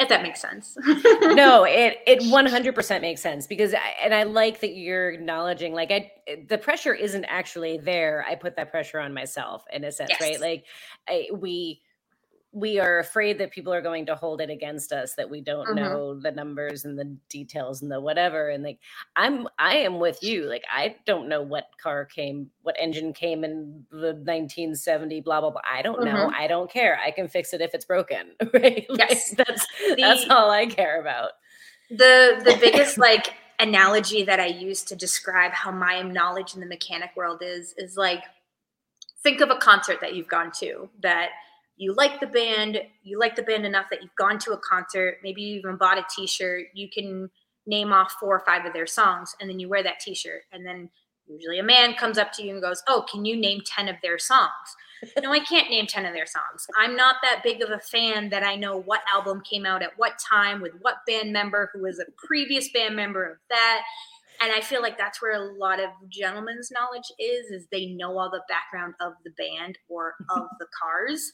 If that makes sense. no, it it 100% makes sense because I, and I like that you're acknowledging like I the pressure isn't actually there. I put that pressure on myself in a sense, yes. right? Like I, we we are afraid that people are going to hold it against us that we don't mm-hmm. know the numbers and the details and the whatever and like i'm i am with you like i don't know what car came what engine came in the 1970 blah blah blah i don't mm-hmm. know i don't care i can fix it if it's broken right yes like, that's the, that's all i care about the the biggest like analogy that i use to describe how my knowledge in the mechanic world is is like think of a concert that you've gone to that you like the band, you like the band enough that you've gone to a concert, maybe you even bought a t-shirt, you can name off four or five of their songs and then you wear that t-shirt and then usually a man comes up to you and goes, "Oh, can you name 10 of their songs?" no, I can't name 10 of their songs. I'm not that big of a fan that I know what album came out at what time with what band member who was a previous band member of that. And I feel like that's where a lot of gentlemen's knowledge is is they know all the background of the band or of the cars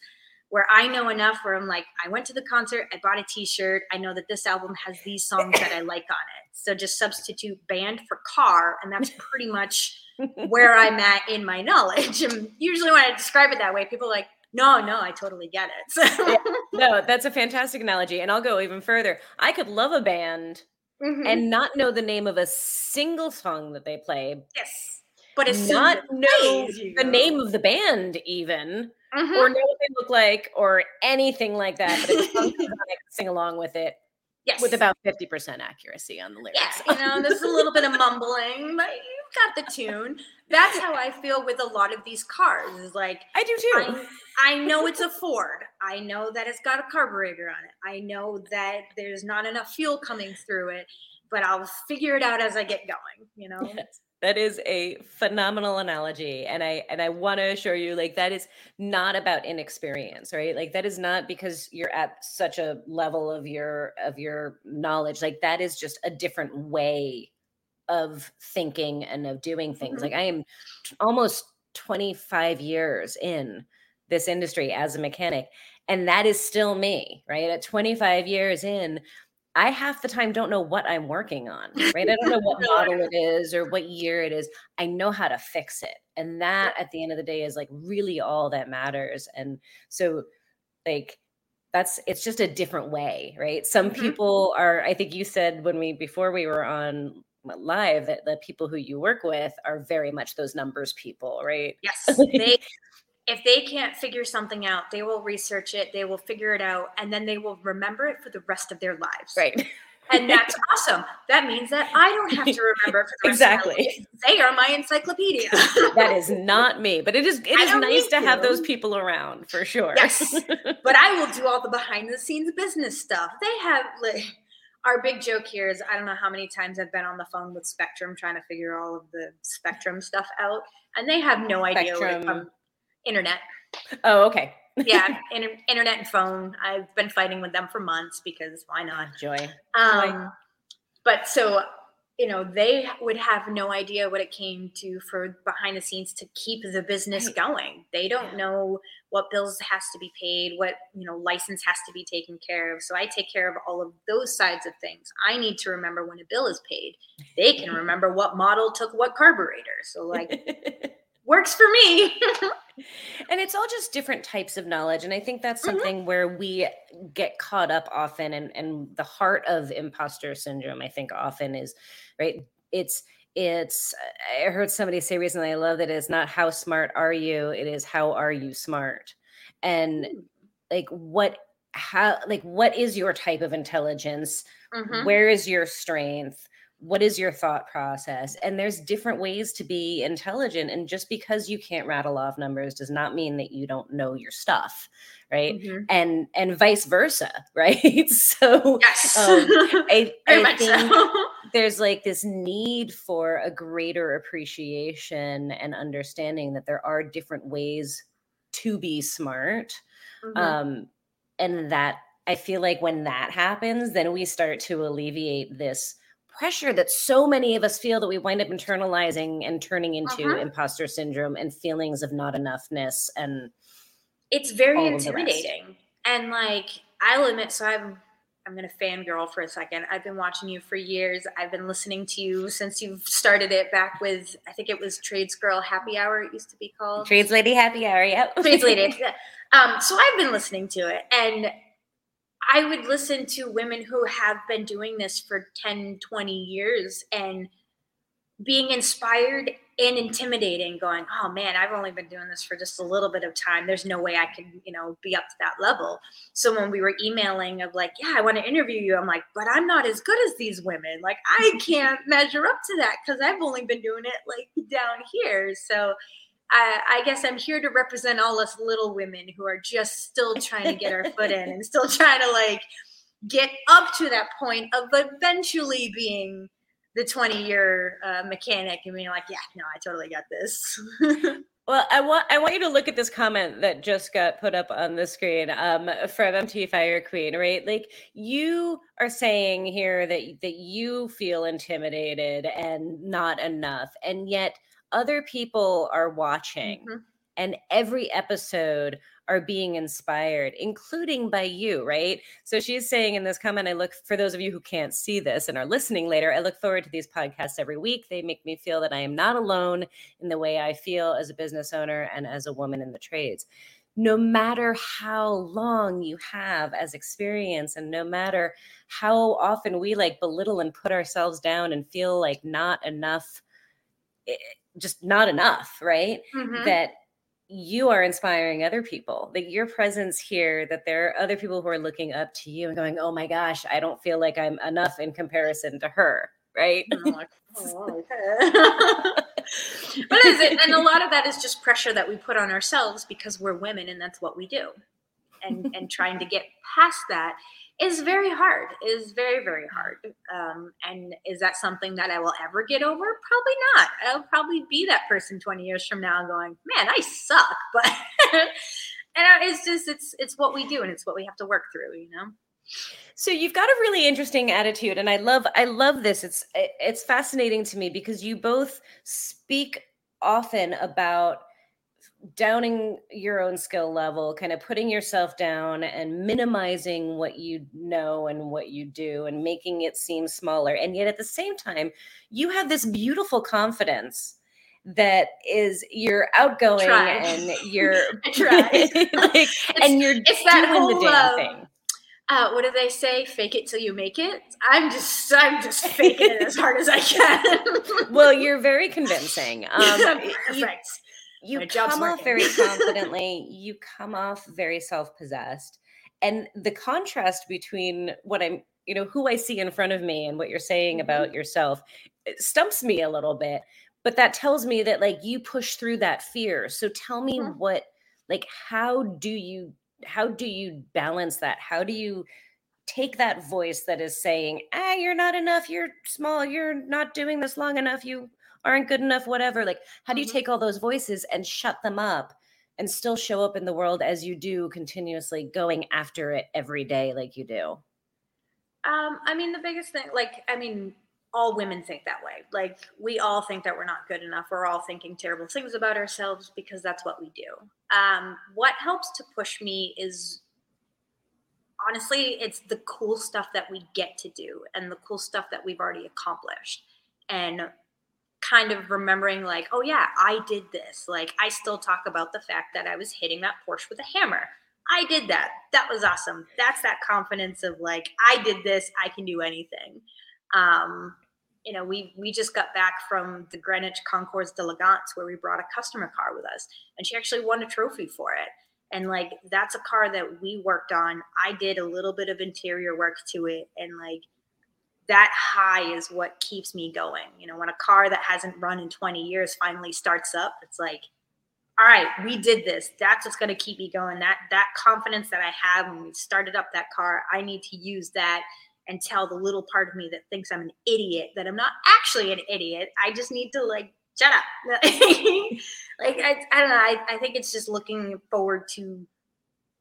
where I know enough where I'm like, I went to the concert, I bought a t-shirt, I know that this album has these songs that I like on it. So just substitute band for car, and that's pretty much where I'm at in my knowledge. And usually when I describe it that way, people are like, no, no, I totally get it. So. yeah, no, that's a fantastic analogy. And I'll go even further. I could love a band mm-hmm. and not know the name of a single song that they play. Yes. But it's not know the name of the band even mm-hmm. or know what they look like or anything like that. But if I can sing along with it, yes, with about fifty percent accuracy on the lyrics. Yeah, you know, there's a little bit of mumbling, but you've got the tune. That's how I feel with a lot of these cars. Is like I do too. I, I know it's a Ford. I know that it's got a carburetor on it. I know that there's not enough fuel coming through it, but I'll figure it out as I get going. You know. Yes that is a phenomenal analogy and i and i want to assure you like that is not about inexperience right? Like that is not because you're at such a level of your of your knowledge. Like that is just a different way of thinking and of doing things. Mm-hmm. like i am t- almost 25 years in this industry as a mechanic and that is still me right? At 25 years in I half the time don't know what I'm working on, right? I don't know what model it is or what year it is. I know how to fix it. And that at the end of the day is like really all that matters. And so, like, that's it's just a different way, right? Some mm-hmm. people are, I think you said when we, before we were on live, that the people who you work with are very much those numbers people, right? Yes. they if they can't figure something out, they will research it, they will figure it out, and then they will remember it for the rest of their lives. Right. And that's awesome. That means that I don't have to remember for the exactly. They are my encyclopedia. that is not me, but it is it is nice to, to have those people around for sure. Yes. but I will do all the behind the scenes business stuff. They have like our big joke here is I don't know how many times I've been on the phone with Spectrum trying to figure all of the Spectrum stuff out, and they have no idea. Like, um, internet. Oh, okay. yeah, inter- internet and phone. I've been fighting with them for months because why not? Joy. Um, Joy. But so you know they would have no idea what it came to for behind the scenes to keep the business Right. going they don't Yeah. know what bills has to be paid what you know license has to be taken care of so i take care of all of those sides of things i need to remember when a bill is paid they can remember what model took what carburetor so like works for me and it's all just different types of knowledge and i think that's Mhm. something where we get caught up often and and the heart of imposter syndrome i think often is right it's it's i heard somebody say recently i love that it's not how smart are you it is how are you smart and like what how like what is your type of intelligence Mhm. where is your strength what is your thought process? And there's different ways to be intelligent and just because you can't rattle off numbers does not mean that you don't know your stuff right? Mhm. and and vice versa right? So yes. um, i, I much think so. there's like this need for a greater appreciation and understanding that there are different ways to be smart Mhm. um and that i feel like when that happens then we start to alleviate this pressure that so many of us feel that we wind up internalizing and turning into Uh-huh. imposter syndrome and feelings of not enoughness and it's very all of the rest. intimidating. And like I'll admit, so I'm I'm gonna fangirl for a second. I've been watching you for years. I've been listening to you since you've started it back with I think it was Trades Girl Happy Hour. It used to be called trades lady happy hour yep Trades Lady. Um, so I've been listening to it, and I would listen to women who have been doing this for 10, 20 years, and being inspired and intimidating going oh man i've only been doing this for just a little bit of time. There's no way i can you know be up to that level. So when we were emailing of like yeah i want to interview you i'm like but i'm not as good as these women. Like i can't measure up to that because i've only been doing it like down here. So I, I guess i'm here to represent all us little women who are just still trying to get our foot in and still trying to like get up to that point of eventually being the 20 year uh, mechanic and being like, yeah, no, I totally got this. Well, I want I want you to look at this comment that just got put up on the screen um, from MT Fire Queen, right? Like you are saying here that that you feel intimidated and not enough, and yet other people are watching, Mhm. and every episode are being inspired, including by you, right? So she's saying in this comment, I look for those of you who can't see this and are listening later, I look forward to these podcasts every week. They make me feel that I am not alone in the way I feel as a business owner and as a woman in the trades. No matter how long you have as experience, and no matter how often we like belittle and put ourselves down and feel like not enough, eh, just not enough, right? Mhm. That you are inspiring other people, that your presence here, that there are other people who are looking up to you and going, oh my gosh, I don't feel like I'm enough in comparison to her, right? And I'm like, oh, okay. but is it? And a lot of that is just pressure that we put on ourselves because we're women and that's what we do. And and trying to get past that is very hard. Is very very hard. Um, and is that something that I will ever get over? Probably not. I'll probably be that person 20 years from now, going, man, I suck. But and it's just it's it's what we do and it's what we have to work through. You know. So you've got a really interesting attitude and I love I love this. It's it's fascinating to me because you both speak often about downing your own skill level, kind of putting yourself down and minimizing what you know and what you do and making it seem smaller. And yet at the same time, you have this beautiful confidence that is you're outgoing and you're try. like, and you're doing the damn um, thing. uh, what do they say? Fake it till you make it. I'm just, I'm just faking it as hard as I can. Well, you're very convincing. Um, y- you, perfect. You My come off very confidently. You come off very self-possessed, and the contrast between what I'm, you know, who I see in front of me and what you're saying about yourself, it stumps me a little bit. But that tells me that like you push through that fear. So tell me Mhm. what, like, how do you, how do you balance that? How do you take that voice that is saying, ah, you're not enough, you're small, you're not doing this long enough, you aren't good enough, whatever. Like, how do you Mhm. take all those voices and shut them up and still show up in the world as you do continuously going after it every day like you do? Um, I mean, the biggest thing, like, I mean, all women think that way. Like we all think that we're not good enough. We're all thinking terrible things about ourselves because that's what we do. Um, what helps to push me is honestly, it's the cool stuff that we get to do and the cool stuff that we've already accomplished. And kind of remembering like, oh yeah, I did this. Like I still talk about the fact that I was hitting that Porsche with a hammer. I did that. That was awesome. That's that confidence of like, I did this. I can do anything. Um, you know, we we just got back from the Greenwich Concours d'Elegance where we brought a customer car with us, and she actually won a trophy for it. And like, that's a car that we worked on. I did a little bit of interior work to it, and like, that high is what keeps me going. You know, when a car that hasn't run in 20 years finally starts up, it's like, all right, we did this. That's what's going to keep me going. That that confidence that I have when we started up that car, I need to use that and tell the little part of me that thinks I'm an idiot that I'm not actually an idiot. I just need to like shut up. like I, I don't know. I, I think it's just looking forward to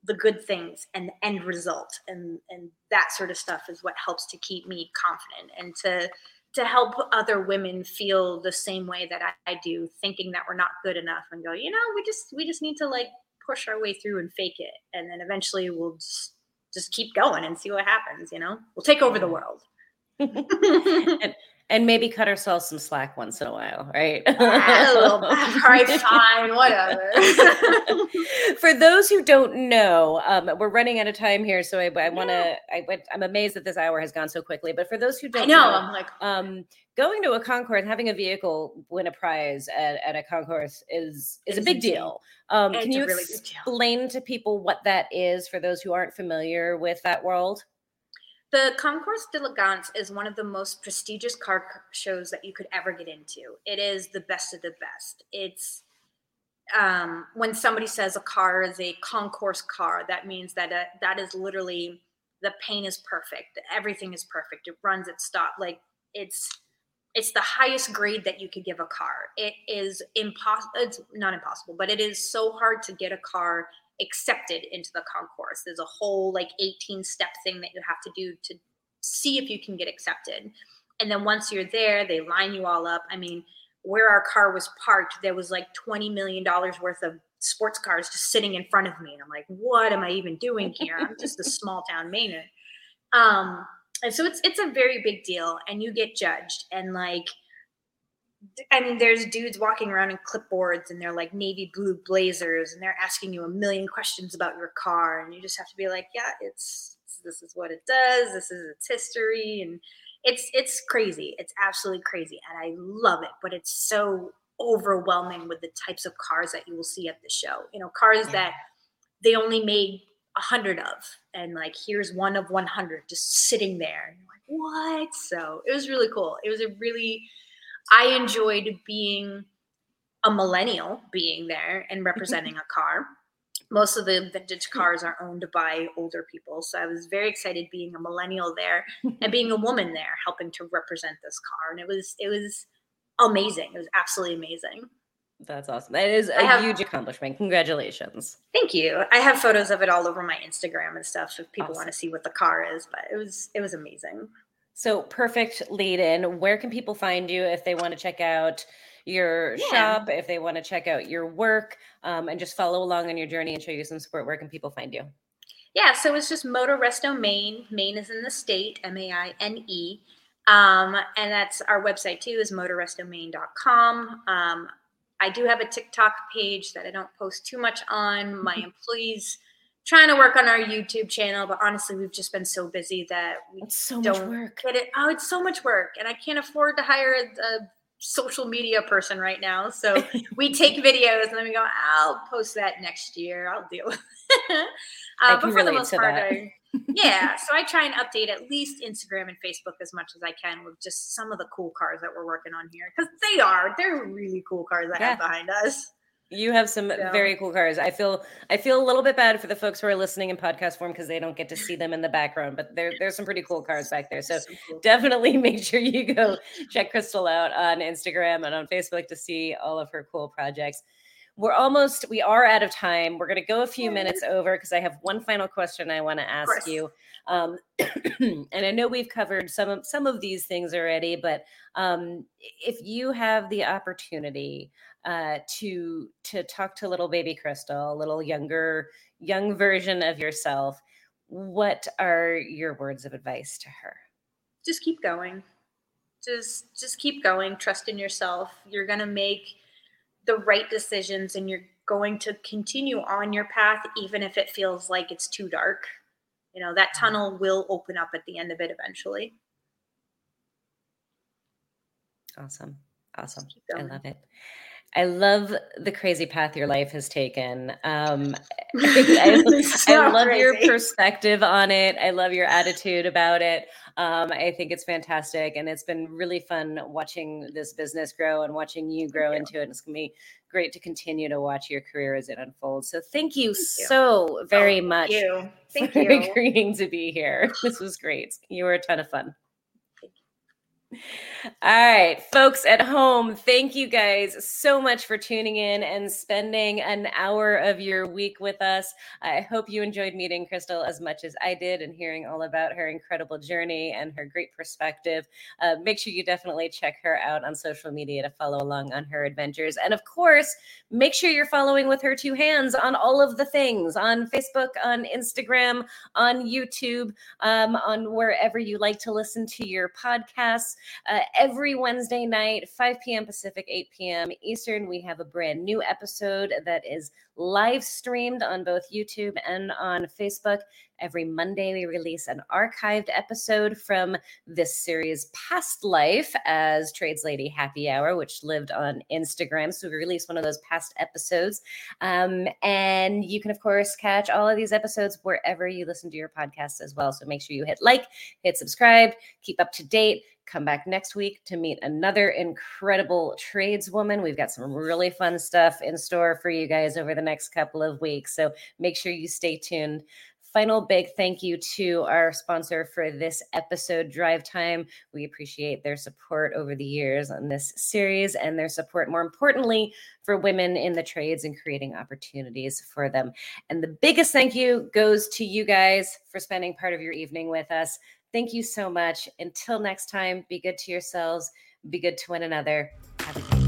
the good things and the end result. And and that sort of stuff is what helps to keep me confident and to to help other women feel the same way that I, I do thinking that we're not good enough and go you know we just we just need to like push our way through and fake it. And then eventually we'll just just keep going and see what happens you know? We'll take over the world. And, and maybe cut ourselves some slack once in a while, right? All right, fine, whatever. For those who don't know, um, we're running out of time here, so I, I want to. I, am amazed that this hour has gone so quickly. But for those who don't I know, know I'm like, um, going to a concourse, having a vehicle win a prize at, at a concourse is is a big insane. deal. Um, can you really explain to people what that is for those who aren't familiar with that world? The Concours d'Elegance is one of the most prestigious car shows that you could ever get into. It is the best of the best. It's um, when somebody says a car is a concourse car, that means that uh, that is literally the paint is perfect, everything is perfect. It runs, it stops. like it's it's the highest grade that you could give a car. It is impossible. It's not impossible, but it is so hard to get a car accepted into the concourse. There's a whole like 18 step thing that you have to do to see if you can get accepted. And then once you're there, they line you all up. I mean, where our car was parked, there was like $20 million worth of sports cars just sitting in front of me. And I'm like, what am I even doing here? I'm just a small town Mainer. Um, and so it's it's a very big deal and you get judged and like I mean, there's dudes walking around in clipboards and they're like navy blue blazers and they're asking you a million questions about your car. And you just have to be like, yeah, it's this is what it does. This is its history. And it's it's crazy. It's absolutely crazy. And I love it. But it's so overwhelming with the types of cars that you will see at the show. You know, cars Yeah. that they only made a hundred of. And like here's one of 100 just sitting there. And you're like, what? So it was really cool. It was a really I enjoyed being a millennial, being there and mm-hmm. representing a car. Most of the vintage cars are owned by older people. So I was very excited being a millennial there and being a woman there, helping to represent this car. And it was it was amazing. It was absolutely amazing. That's awesome. That is a have- huge accomplishment. Congratulations. Thank you. I have photos of it all over my Instagram and stuff if people Awesome. want to see what the car is, but it was it was amazing. So perfect lead in. Where can people find you if they want to check out your Yeah. shop, if they want to check out your work, um, and just follow along on your journey and show you some support? Where can people find you? Yeah, so it's just Motor Resto Maine. Maine is in the state, M A I N E. Um, and that's our website too, is motorrestomaine.com. Um, I do have a TikTok page that I don't post too much on. My employees trying to work on our YouTube channel, but honestly, we've just been so busy that we It's so much don't work. get it. Oh, it's so much work, and I can't afford to hire a, a social media person right now. So we take videos and then we go, I'll post that next year. I'll deal with it. I Uh, but for the most part, that. I, yeah. So I try and update at least Instagram and Facebook as much as I can with just some of the cool cars that we're working on here because they are they're really cool cars I have behind us. You have some Yeah. very cool cars. I feel I feel a little bit bad for the folks who are listening in podcast form because they don't get to see them in the background, but there, there's some pretty cool cars back there. So cool. definitely make sure you go check Krystal out on Instagram and on Facebook to see all of her cool projects. we're almost we are out of time we're going to go a few minutes over because i have one final question i want to ask you um, and i know we've covered some of some of these things already but um, if you have the opportunity uh, to to talk to little baby Krystal a little younger young version of yourself what are your words of advice to her? Just keep going. Just just keep going. Trust in yourself. You're going to make the right decisions and you're going to continue on your path even if it feels like it's too dark. You know that mm-hmm. tunnel will open up at the end of it eventually. Awesome. Awesome. i love it I love the crazy path your life has taken. Um, I, I, love crazy. your perspective on it. I love your attitude about it. Um, I think it's fantastic, and it's been really fun watching this business grow and watching you grow thank into you. it. It's gonna be great to continue to watch your career as it unfolds. So thank you thank so very oh, much. Thank you. Thank you for you. agreeing to be here. This was great. You were a ton of fun. All right, folks at home, thank you guys so much for tuning in and spending an hour of your week with us. I hope you enjoyed meeting Krystal as much as I did and hearing all about her incredible journey and her great perspective. Uh, make sure you definitely check her out on social media to follow along on her adventures. And of course, make sure you're following with her two hands on all of the things on Facebook, on Instagram, on YouTube, um, on wherever you like to listen to your podcasts. Uh, every Wednesday night, 5 p.m. Pacific, 8 p.m. Eastern, we have a brand new episode that is live streamed on both YouTube and on Facebook. Every Monday, we release an archived episode from this series' past life as Trades Lady Happy Hour, which lived on Instagram. So we release one of those past episodes. Um, and you can, of course, catch all of these episodes wherever you listen to your podcasts as well. So make sure you hit like, hit subscribe, keep up to date. Come back next week to meet another incredible tradeswoman. We've got some really fun stuff in store for you guys over the next couple of weeks. So make sure you stay tuned final big thank you to our sponsor for this episode, Drive Time. We appreciate their support over the years on this series and their support, more importantly, for women in the trades and creating opportunities for them. And the biggest thank you goes to you guys for spending part of your evening with us. Thank you so much. Until next time, be good to yourselves, be good to one another. Have a good